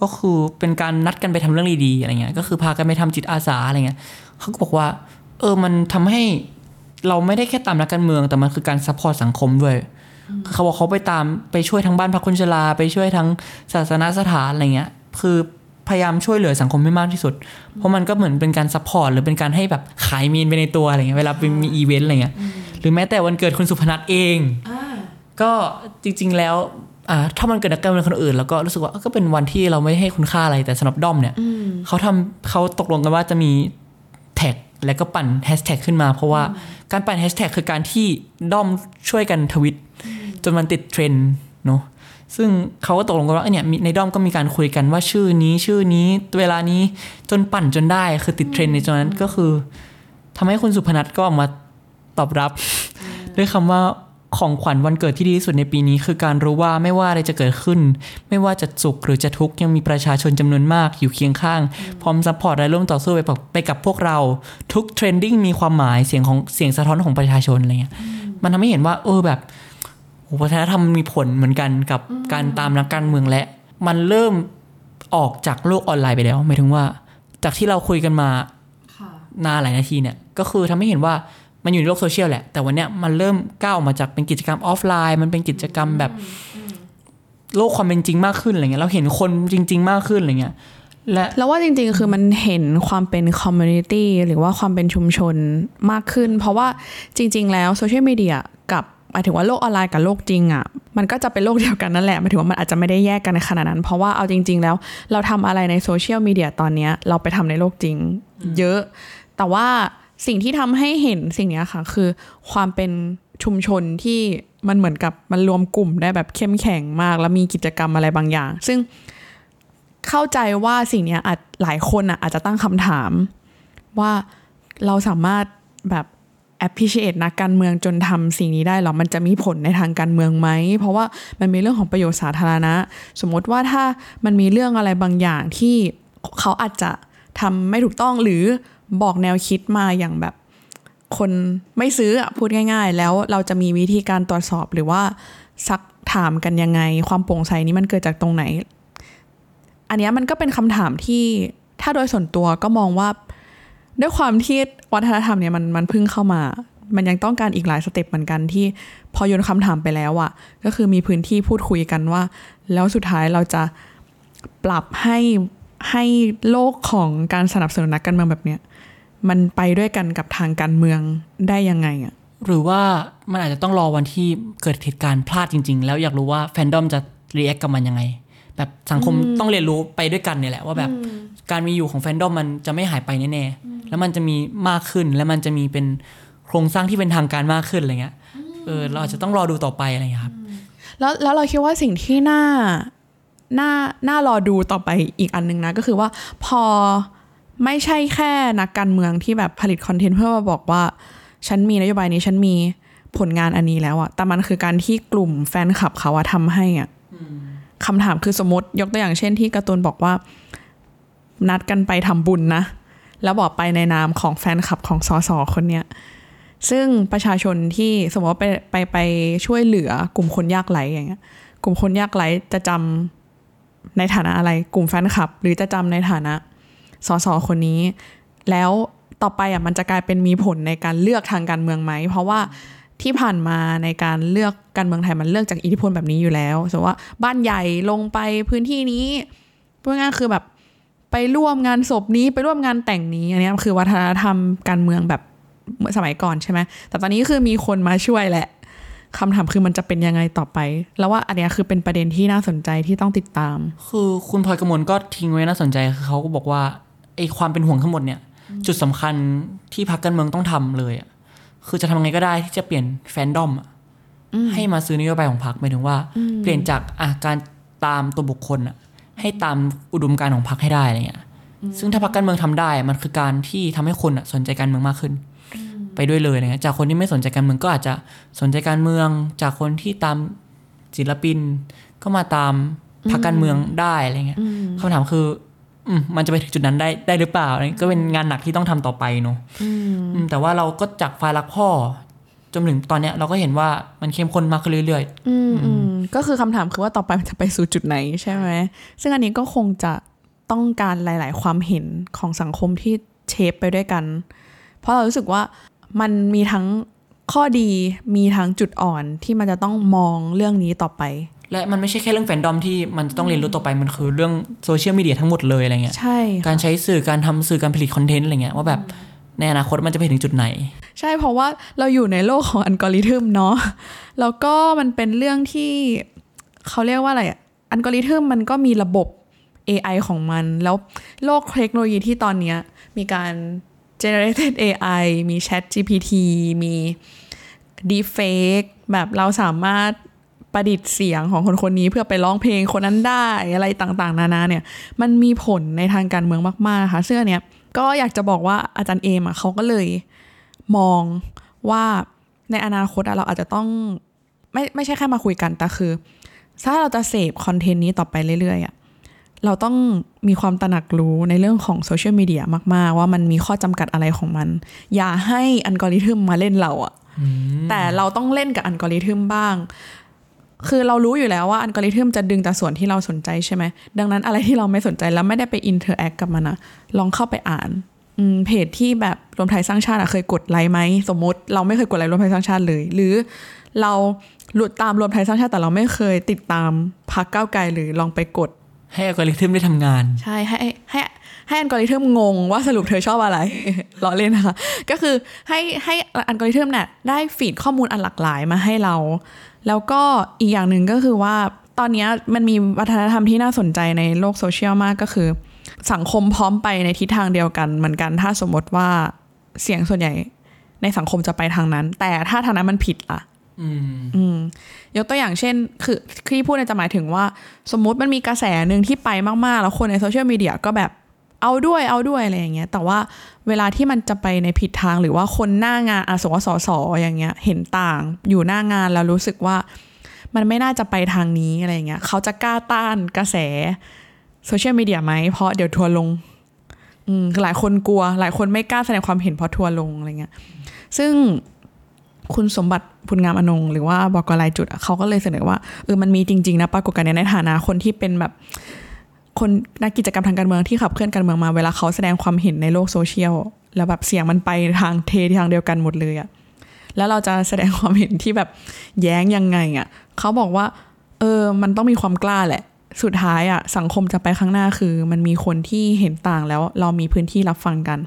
ก็คือเป็นการนัดกันไปทำเรื่องดีๆอะไรเงี้ยก็คือพากันไปทำจิตอาสาอะไรเงี้ยเขาก็บอกว่า เออมันทำให้เราไม่ได้แค่ตามนักการเมือง แต่มันคือการ support สังคมด้วยคือเขาบอกเขาไปตามไปช่วยทั้งบ้านพักคนชราไปช่วยทั้งศาสนสถานอะไรเงี้ย คือ พยายามช่วยเหลือสังคมให้มากที่สุด เพราะมันก็เหมือนเป็นการ support หรือเป็นการให้แบบขายมีนไปในตัวอะไรเงี้ยเวลาไปมีอีเวนต์อะไรเงี้ยหรือแม้แต่วันเกิดคุณศุภณัฐเองก็จริง ๆ แล้วอ่าถ้ามันเกิดนักการเมืองคนอื่น แล้วก็รู้สึกว่าเอ้าก็เป็นวันที่เราไม่ให้คุณค่าอะไรแต่สำหรับด้อมเนี่ยเขาทำเขาตกลงกันว่าจะมีแท็กแล้วก็ปั่นแฮชแท็กขึ้นมา เพราะว่าการปั่นแฮชแท็กคือการที่ด้อมช่วยกันทวิตจนมันติดเทรนด์เนาะ ซึ่งเขาก็ตกลงกันว่าเอ้ยเนี่ยมีในด้อมก็มีการคุยกันว่าชื่อนี้ชื่อนี้เวลานี้จนปั่นจนได้คือติดเทรนด์ในตอนนั้นก็คือทำให้คุณศุภณัฐก็ออกมาตอบรับ ด้วยคำว่าของขวัญวันเกิดที่ดีที่สุดในปีนี้คือการรู้ว่าไม่ว่าอะไรจะเกิดขึ้น ไม่ว่าจะสุขหรือจะทุกข์ยังมีประชาชนจำนวนมากอยู่เคียงข้าง พร้อม support และร่วมต่อสู้ไปกับไปกับพวกเรา ทุก trending มีความหมายเสียงของเสียงสะท้อนของประชาชนอะไรเงี้ยมันทำให้เห็นว่าเออแบบโห วัฒนธรรมมีผลเหมือนกันกับการตามนักการเมืองและ มันเริ่มออกจากโลกออนไลน์ไปแล้วหมายถึงว่า จากที่เราคุยกันมานานหลายนาทีเนี่ยก็คือทำให้เห็นว่ามันอยู่ในโลกโซเชียลแหละ แต่วันเนี้ยมันเริ่มก้าวออกมาจากเป็นกิจกรรมออฟไลน์ มันเป็นกิจกรรมแบบโลกความเป็นจริงมากขึ้นอะไรเงี้ยเราเห็นคนจริง ๆ มากขึ้นอะไรเงี้ยและแล้วว่าจริงๆ คือมันเห็นความเป็น community หรือว่าความเป็นชุมชนมากขึ้น เพราะว่าจริง ๆ แล้วโซเชียลมีเดียกับห มายถึงว่าโลกออนไลน์กับโลกจริงอะมันก็จะเป็นโลกเดียวกันนั่นแหละหมายถึงว่ามันอาจจะไม่ได้แยกกันในขนาดนั้น เพราะว่าเอาจริง ๆ แล้วเราทำอะไรในโซเชียลมีเดียตอนเนี้ยเราไปทำในโลกจริง เยอะ แต่ว่าสิ่งที่ทำให้เห็นสิ่งเนี้ยค่ะ คือความเป็นชุมชนที่มันเหมือนกับมันรวมกลุ่มได้แบบเข้มแข็งมาก แล้วมีกิจกรรมอะไรบางอย่าง ซึ่งเข้าใจว่าสิ่งเนี้ยอาจหลายคนอะอาจจะตั้งคำถามว่าเราสามารถแบบ appreciate นักการเมืองจนทำสิ่งนี้ได้หรอ มันจะมีผลในทางการเมืองไหม เพราะว่ามันมีเรื่องของประโยชน์สาธารณะ สมมติว่าถ้ามันมีเรื่องอะไรบางอย่างที่เขาอาจจะทำไม่ถูกต้องหรือบอกแนวคิดมาอย่างแบบคนไม่ซื้ออะพูดง่าย ๆ แล้วเราจะมีวิธีการตรวจสอบหรือว่าซักถามกันยังไง ความโปร่งใสนี้มันเกิดจากตรงไหน อันนี้มันก็เป็นคำถามที่ถ้าโดยส่วนตัวก็มองว่า ด้วยความที่วัฒนธรรมเนี่ยมันมันเพิ่งเข้ามา มันยังต้องการอีกหลายสเต็ปเหมือนกันที่พอโยนคำถามไปแล้วอะก็คือมีพื้นที่พูดคุยกันว่า แล้วสุดท้ายเราจะปรับให้ให้โลกของการสนับสนุนนักการเมืองแบบเนี้ยมันไปด้วยกันกับทางการเมืองได้ยังไงอะหรือว่ามันอาจจะต้องรอวันที่เกิดเหตุการณ์พลาดจริง ๆ แล้วอยากรู้ว่าแฟนดอมจะreact กับมันยังไง แบบสังคมต้องเรียนรู้ไปด้วยกันเนี่ยแหละว่าแบบการมีอยู่ของแฟนดอมมันจะไม่หายไปแน่ๆแล้วมันจะมีมากขึ้นแล้วมันจะมีเป็นโครงสร้างที่เป็นทางการมากขึ้นอะไรเงี้ยเออเราอาจจะต้องรอดูต่อไปอะไรเงี้ยครับแล้วแล้วเราคิดว่าสิ่งที่น่าน่าน่ารอดูต่อไปอีกอันหนึ่งนะ ก็คือว่าพอไม่ใช่แค่นักการเมืองที่แบบผลิตคอนเทนต์เพื่อมาบอกว่า ฉันมีนโยบายนี้ฉันมีผลงานอันนี้แล้วอะแต่มันคือการที่กลุ่มแฟนคลับเขาอะทำให้อะ คำถามคือสมมติยกตัวอย่างเช่นที่การ์ตูนบอกว่า นัดกันไปทำบุญนะ แล้วบอกไปในนามของแฟนคลับของสสคนเนี้ยซึ่งประชาชนที่สมมติว่าไปไปไปช่วยเหลือกลุ่มคนยากไร้อย่างเงี้ย กลุ่มคนยากไร้จะจำในฐานะอะไร กลุ่มแฟนคลับ หรือจะจำในฐานะสสคนนี้ แล้วต่อไปอะมันจะกลายเป็นมีผลในการเลือกทางการเมืองไหม เพราะว่า ที่ผ่านมาในการเลือกการเมืองไทยมันเลือกจากอิทธิพลแบบนี้อยู่แล้วสมมติว่าบ้านใหญ่ลงไปพื้นที่นี้พูดง่ายคือแบบไปร่วมงานศพนี้ไปร่วมงานแต่งนี้อันนี้คือวัฒนธรรมการเมืองแบบสมัยก่อนใช่ไหมแต่ตอนนี้คือมีคนมาช่วยแหละคำถามคือมันจะเป็นยังไงต่อไป แล้วว่าอันนี้คือเป็นประเด็นที่น่าสนใจที่ต้องติดตาม คือคุณพลอยกระมวลก็ทิ้งไว้น่าสนใจคือเขาก็บอกว่าไอ้ความเป็นห่วงทั้งหมดเนี่ย จุดสำคัญที่พรรคการเมืองต้องทำเลยอะ คือจะทำยังไงก็ได้ที่จะเปลี่ยนแฟนดอมอะให้มาซื้อนโยบายของพรรคหมายถึงว่า เปลี่ยนจากอะการตามตัวบุคคลอะให้ตามอุดมการณ์ของพรรคให้ได้อะไรเงี้ย ซึ่งถ้าพรรคการเมืองทำได้มันคือการที่ทำให้คนอะสนใจการเมืองมากขึ้น ไปด้วยเลยอะไรเงี้ยจากคนที่ไม่สนใจการเมืองก็อาจจะสนใจการเมือง จากคนที่ตามศิลปิน ก็มาตามพรรคการเมืองได้อะไรเงี้ยคำถามคืออื มมันจะไปถึงจุดนั้นได้ได้หรือเปล่าอันนี้ก็เป็นงานหนักที่ต้องทำต่อไปเนอะอืมแต่ว่าเราก็จากไฟล์รักพ่อจนถึงตอนเนี้ยเราก็เห็นว่ามันเข้มข้นมากขึ้นเรื่อยอืมอืมก็คือคำถามคือว่าต่อไปมันจะไปสู่จุดไหนใช่ไหมซึ่งอันนี้ก็คงจะต้องการหลาย ๆ ความเห็นของสังคมที่เชฟไปด้วยกัน เพราะเรารู้สึกว่ามันมีทั้งข้อดีมีทั้งจุดอ่อนที่มันจะต้องมองเรื่องนี้ต่อไปๆ และมันไม่ใช่แค่เรื่องแฟนดอมที่มันจะต้องเรียนรู้ต่อไปมันคือเรื่องโซเชียลมีเดียทั้งหมดเลยอะไรเงี้ยใช่ค่ะการใช้สื่อการทำสื่อการผลิตคอนเทนต์อะไรเงี้ยว่าแบบในอนาคตมันจะไปถึงจุดไหน ใช่เพราะว่าเราอยู่ในโลกของอัลกอริทึมเนาะแล้วก็มันเป็นเรื่องที่เขาเรียกว่าอะไรอะอัลกอริทึมมันก็มีระบบ AI ของมัน แล้วโลกเทคโนโลยีที่ตอนเนี้ยมีการ generated AI มี Chat GPT มี deepfake แบบเราสามารถ ประดิษฐ์เสียงของคนคนนี้เพื่อไปร้องเพลงคนนั้นได้อะไรต่างๆ นานาเนี่ยมันมีผลในทางการเมืองมากๆค่ะซึ่งอันเนี้ยก็อยากจะบอกว่าอาจารย์เอมอะเขาก็เลยมองว่าในอนาคตอะเราอาจจะต้องไม่ไม่ใช่แค่มาคุยกันแต่คือ ถ้าเราจะเสพคอนเทนต์นี้ต่อไปเรื่อยๆอะเราต้องมีความตระหนักรู้ในเรื่องของโซเชียลมีเดียมาก ๆ ว่ามันมีข้อจำกัดอะไรของมัน อย่าให้อัลกอริทึมมาเล่นเราอะแต่เราต้องเล่นกับอัลกอริทึมบ้าง คือเรารู้อยู่แล้วว่าอัลกอริทึมจะดึงแต่ส่วนที่เราสนใจใช่ไหม ดังนั้นอะไรที่เราไม่สนใจแล้วไม่ได้ไป interact กับมันนะลองเข้าไปอ่านอืมเพจที่แบบรวมไทยสร้างชาติอะเคยกดไลค์ไหมสมมติเราไม่เคยกดไลค์รวมไทยสร้างชาติเลย หรือเราหลุดตามรวมไทยสร้างชาติแต่เราไม่เคยติดตามพรรคก้าวไกลหรือลองไปกด ให้อัลกอริทึมได้ทำงาน ใช่ให้ให้ให้อัลกอริทึมงงว่าสรุปเธอชอบอะไรล้อเล่นนะคะ ก็คือให้ให้อัลกอริทึมเนี่ยได้ feed ข้อมูลอันหลากหลายมาให้เรา แล้วก็อีกอย่างหนึ่งก็คือว่า ตอนเนี้ยมันมีวัฒนธรรมที่น่าสนใจในโลกโซเชียลมากก็คือ สังคมพร้อมไปในทิศทางเดียวกันเหมือนกัน ถ้าสมมติว่าเสียงส่วนใหญ่ในสังคมจะไปทางนั้น แต่ถ้าทางนั้นมันผิดล่ะอืมอืมยกตัวอย่างเช่น คือที่พูดเนี่ยจะหมายถึงว่า สมมุติมันมีกระแสหนึ่งที่ไปมาก ๆ แล้วคนในโซเชียลมีเดียก็แบบ เอาด้วยเอาด้วยอะไรอย่างเงี้ยแต่ว่าเวลาที่มันจะไปในผิดทางหรือว่าคนหน้างานอาสว่าสส. อย่างเงี้ยเห็นต่างอยู่หน้างานแล้วรู้สึกว่ามันไม่น่าจะไปทางนี้อะไรอย่างเงี้ยเขาจะกล้าต้านกระแสโซเชียลมีเดียไหมเพราะเดี๋ยวทัวร์ลงอืมหลายคนกลัว หลายคนไม่กล้าแสดงความเห็นเพราะทัวร์ลงอะไรเงี้ยซึ่งคุณสมบัติพุนงามอนง หรือว่าบอกกลายจุดเขาก็เลยเสนอว่าเออมันมีจริง ๆ นะปรากฏการณ์ในฐานะคนที่เป็นแบบ คนนักกิจกรรมทางการเมืองที่ขับเคลื่อนการเมืองมาเวลาเขาแสดงความเห็นในโลกโซเชียลแล้วแบบเสียงมันไปทางเททางเดียวกันหมดเลยอะแล้วเราจะแสดงความเห็นที่แบบแย้งยังไงอะเขาบอกว่า เออ มันต้องมีความกล้าแหละ สุดท้ายอะสังคมจะไปข้างหน้าคือ มันมีคนที่เห็นต่างแล้วเรามีพื้นที่รับฟังกัน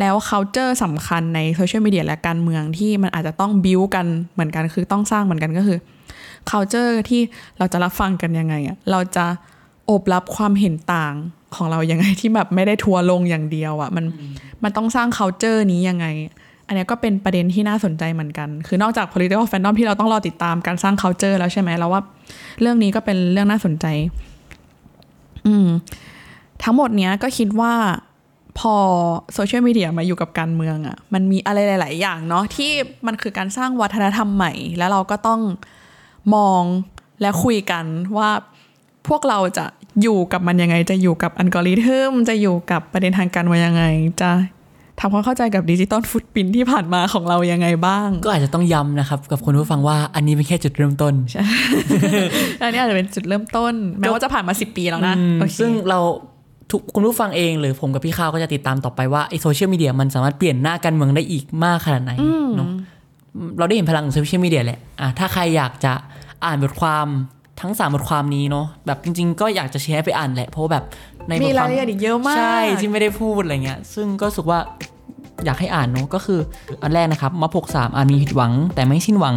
แล้ว culture สำคัญในโซเชียลมีเดียและการเมืองที่มันอาจจะต้องบิวกันเหมือนกันคือต้องสร้างเหมือนกันก็คือ culture ที่เราจะรับฟังกันยังไงอะเราจะ อบรับความเห็นต่างของเรายังไงที่แบบไม่ได้ทัวร์ลงอย่างเดียวอะมันมันต้องสร้าง culture นี้ยังไง อันนี้ก็เป็นประเด็นที่น่าสนใจเหมือนกัน คือนอกจาก political fandom ที่เราต้องรอติดตามการสร้าง culture แล้วใช่ไหมเราว่า เรื่องนี้ก็เป็นเรื่องน่าสนใจ อืม ทั้งหมดเนี้ยก็คิดว่าพอโซเชียลมีเดียมาอยู่กับการเมืองอะ่ะ มันมีอะไรหลาย ๆ อย่างเนาะที่มันคือการสร้างวัฒนธรรมใหม่ แล้วเราก็ต้องมองและคุยกันว่า พวกเราจะอยู่กับมันยังไง จะอยู่กับอัลกอริทึมจะอยู่กับประเด็นทางการเมืองยังไง จะทำความเข้าใจกับ digital footprint ที่ผ่านมาของเรายังไงบ้าง ก็อาจจะต้องย้ำนะครับ กับคนผู้ฟังว่าอันนี้เป็นแค่จุดเริ่มต้นอันนี้อาจจะเป็นจุดเริ่มต้น แม้ว่าจะผ่านมาสิปีแล้วนะอืมโอเคซึ่งเราทุกคุณผู้ฟังเองหรือผมกับพี่ข้าวก็จะติดตามต่อไปว่าไอโซเชียลมีเดียมันสามารถเปลี่ยนหน้าการเมืองได้อีกมากขนาดไหนเนาะเราได้เห็นพลังของโซเชียลมีเดียแหละอะถ้าใครอยากจะอ่านบทความ ทั้งสามบทความนี้เนาะแบบจริง ๆ ก็อยากจะแชร์ไปอ่านแหละเพราะว่าแบบในบมีทคราวายมละเอียดอีกเยอะมาก ใช่ที่ไม่ได้พูดอะไรเงี้ย ซึ่งก็รู้สึกว่าอยากให้อ่านเนาะก็คืออันแรกนะครับม็อบหกสามอาจมีผิดหวัง แต่ไม่สิ้นหวัง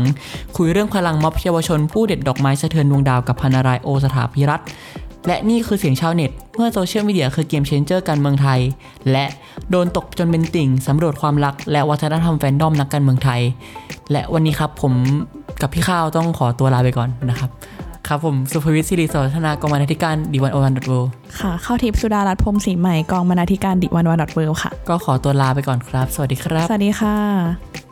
คุยเรื่องพลังม็อบเยาวชน ผู้เด็ดดอกไม้สะเทือนดวงดาวกับพันนารายณ์โอสถาพิรัตน์และนี่คือเสียงชาวเน็ต เมื่อโซเชียลมีเดียคือเกมเชนเจอร์การเมืองไทย และโดนตกจนเป็นติ่งสำรวจความรัก และวัฒนธรรมแฟนดอมนักการเมืองไทย และวันนี้ครับผมกับพี่ข้าวต้องขอตัวลาไปก่อนนะครับ ครับผมสุภวิทย์สิริโสธนากรรมาธิการดีวันโอวันดอทเวค่ะ เข้าทิพย์สุดารัตน์พรหมศรีใหม่กองบรรณาธิการดิวันวันดอทเวค่ะ ก็ขอตัวลาไปก่อนครับ สวัสดีครับ สวัสดีค่ะ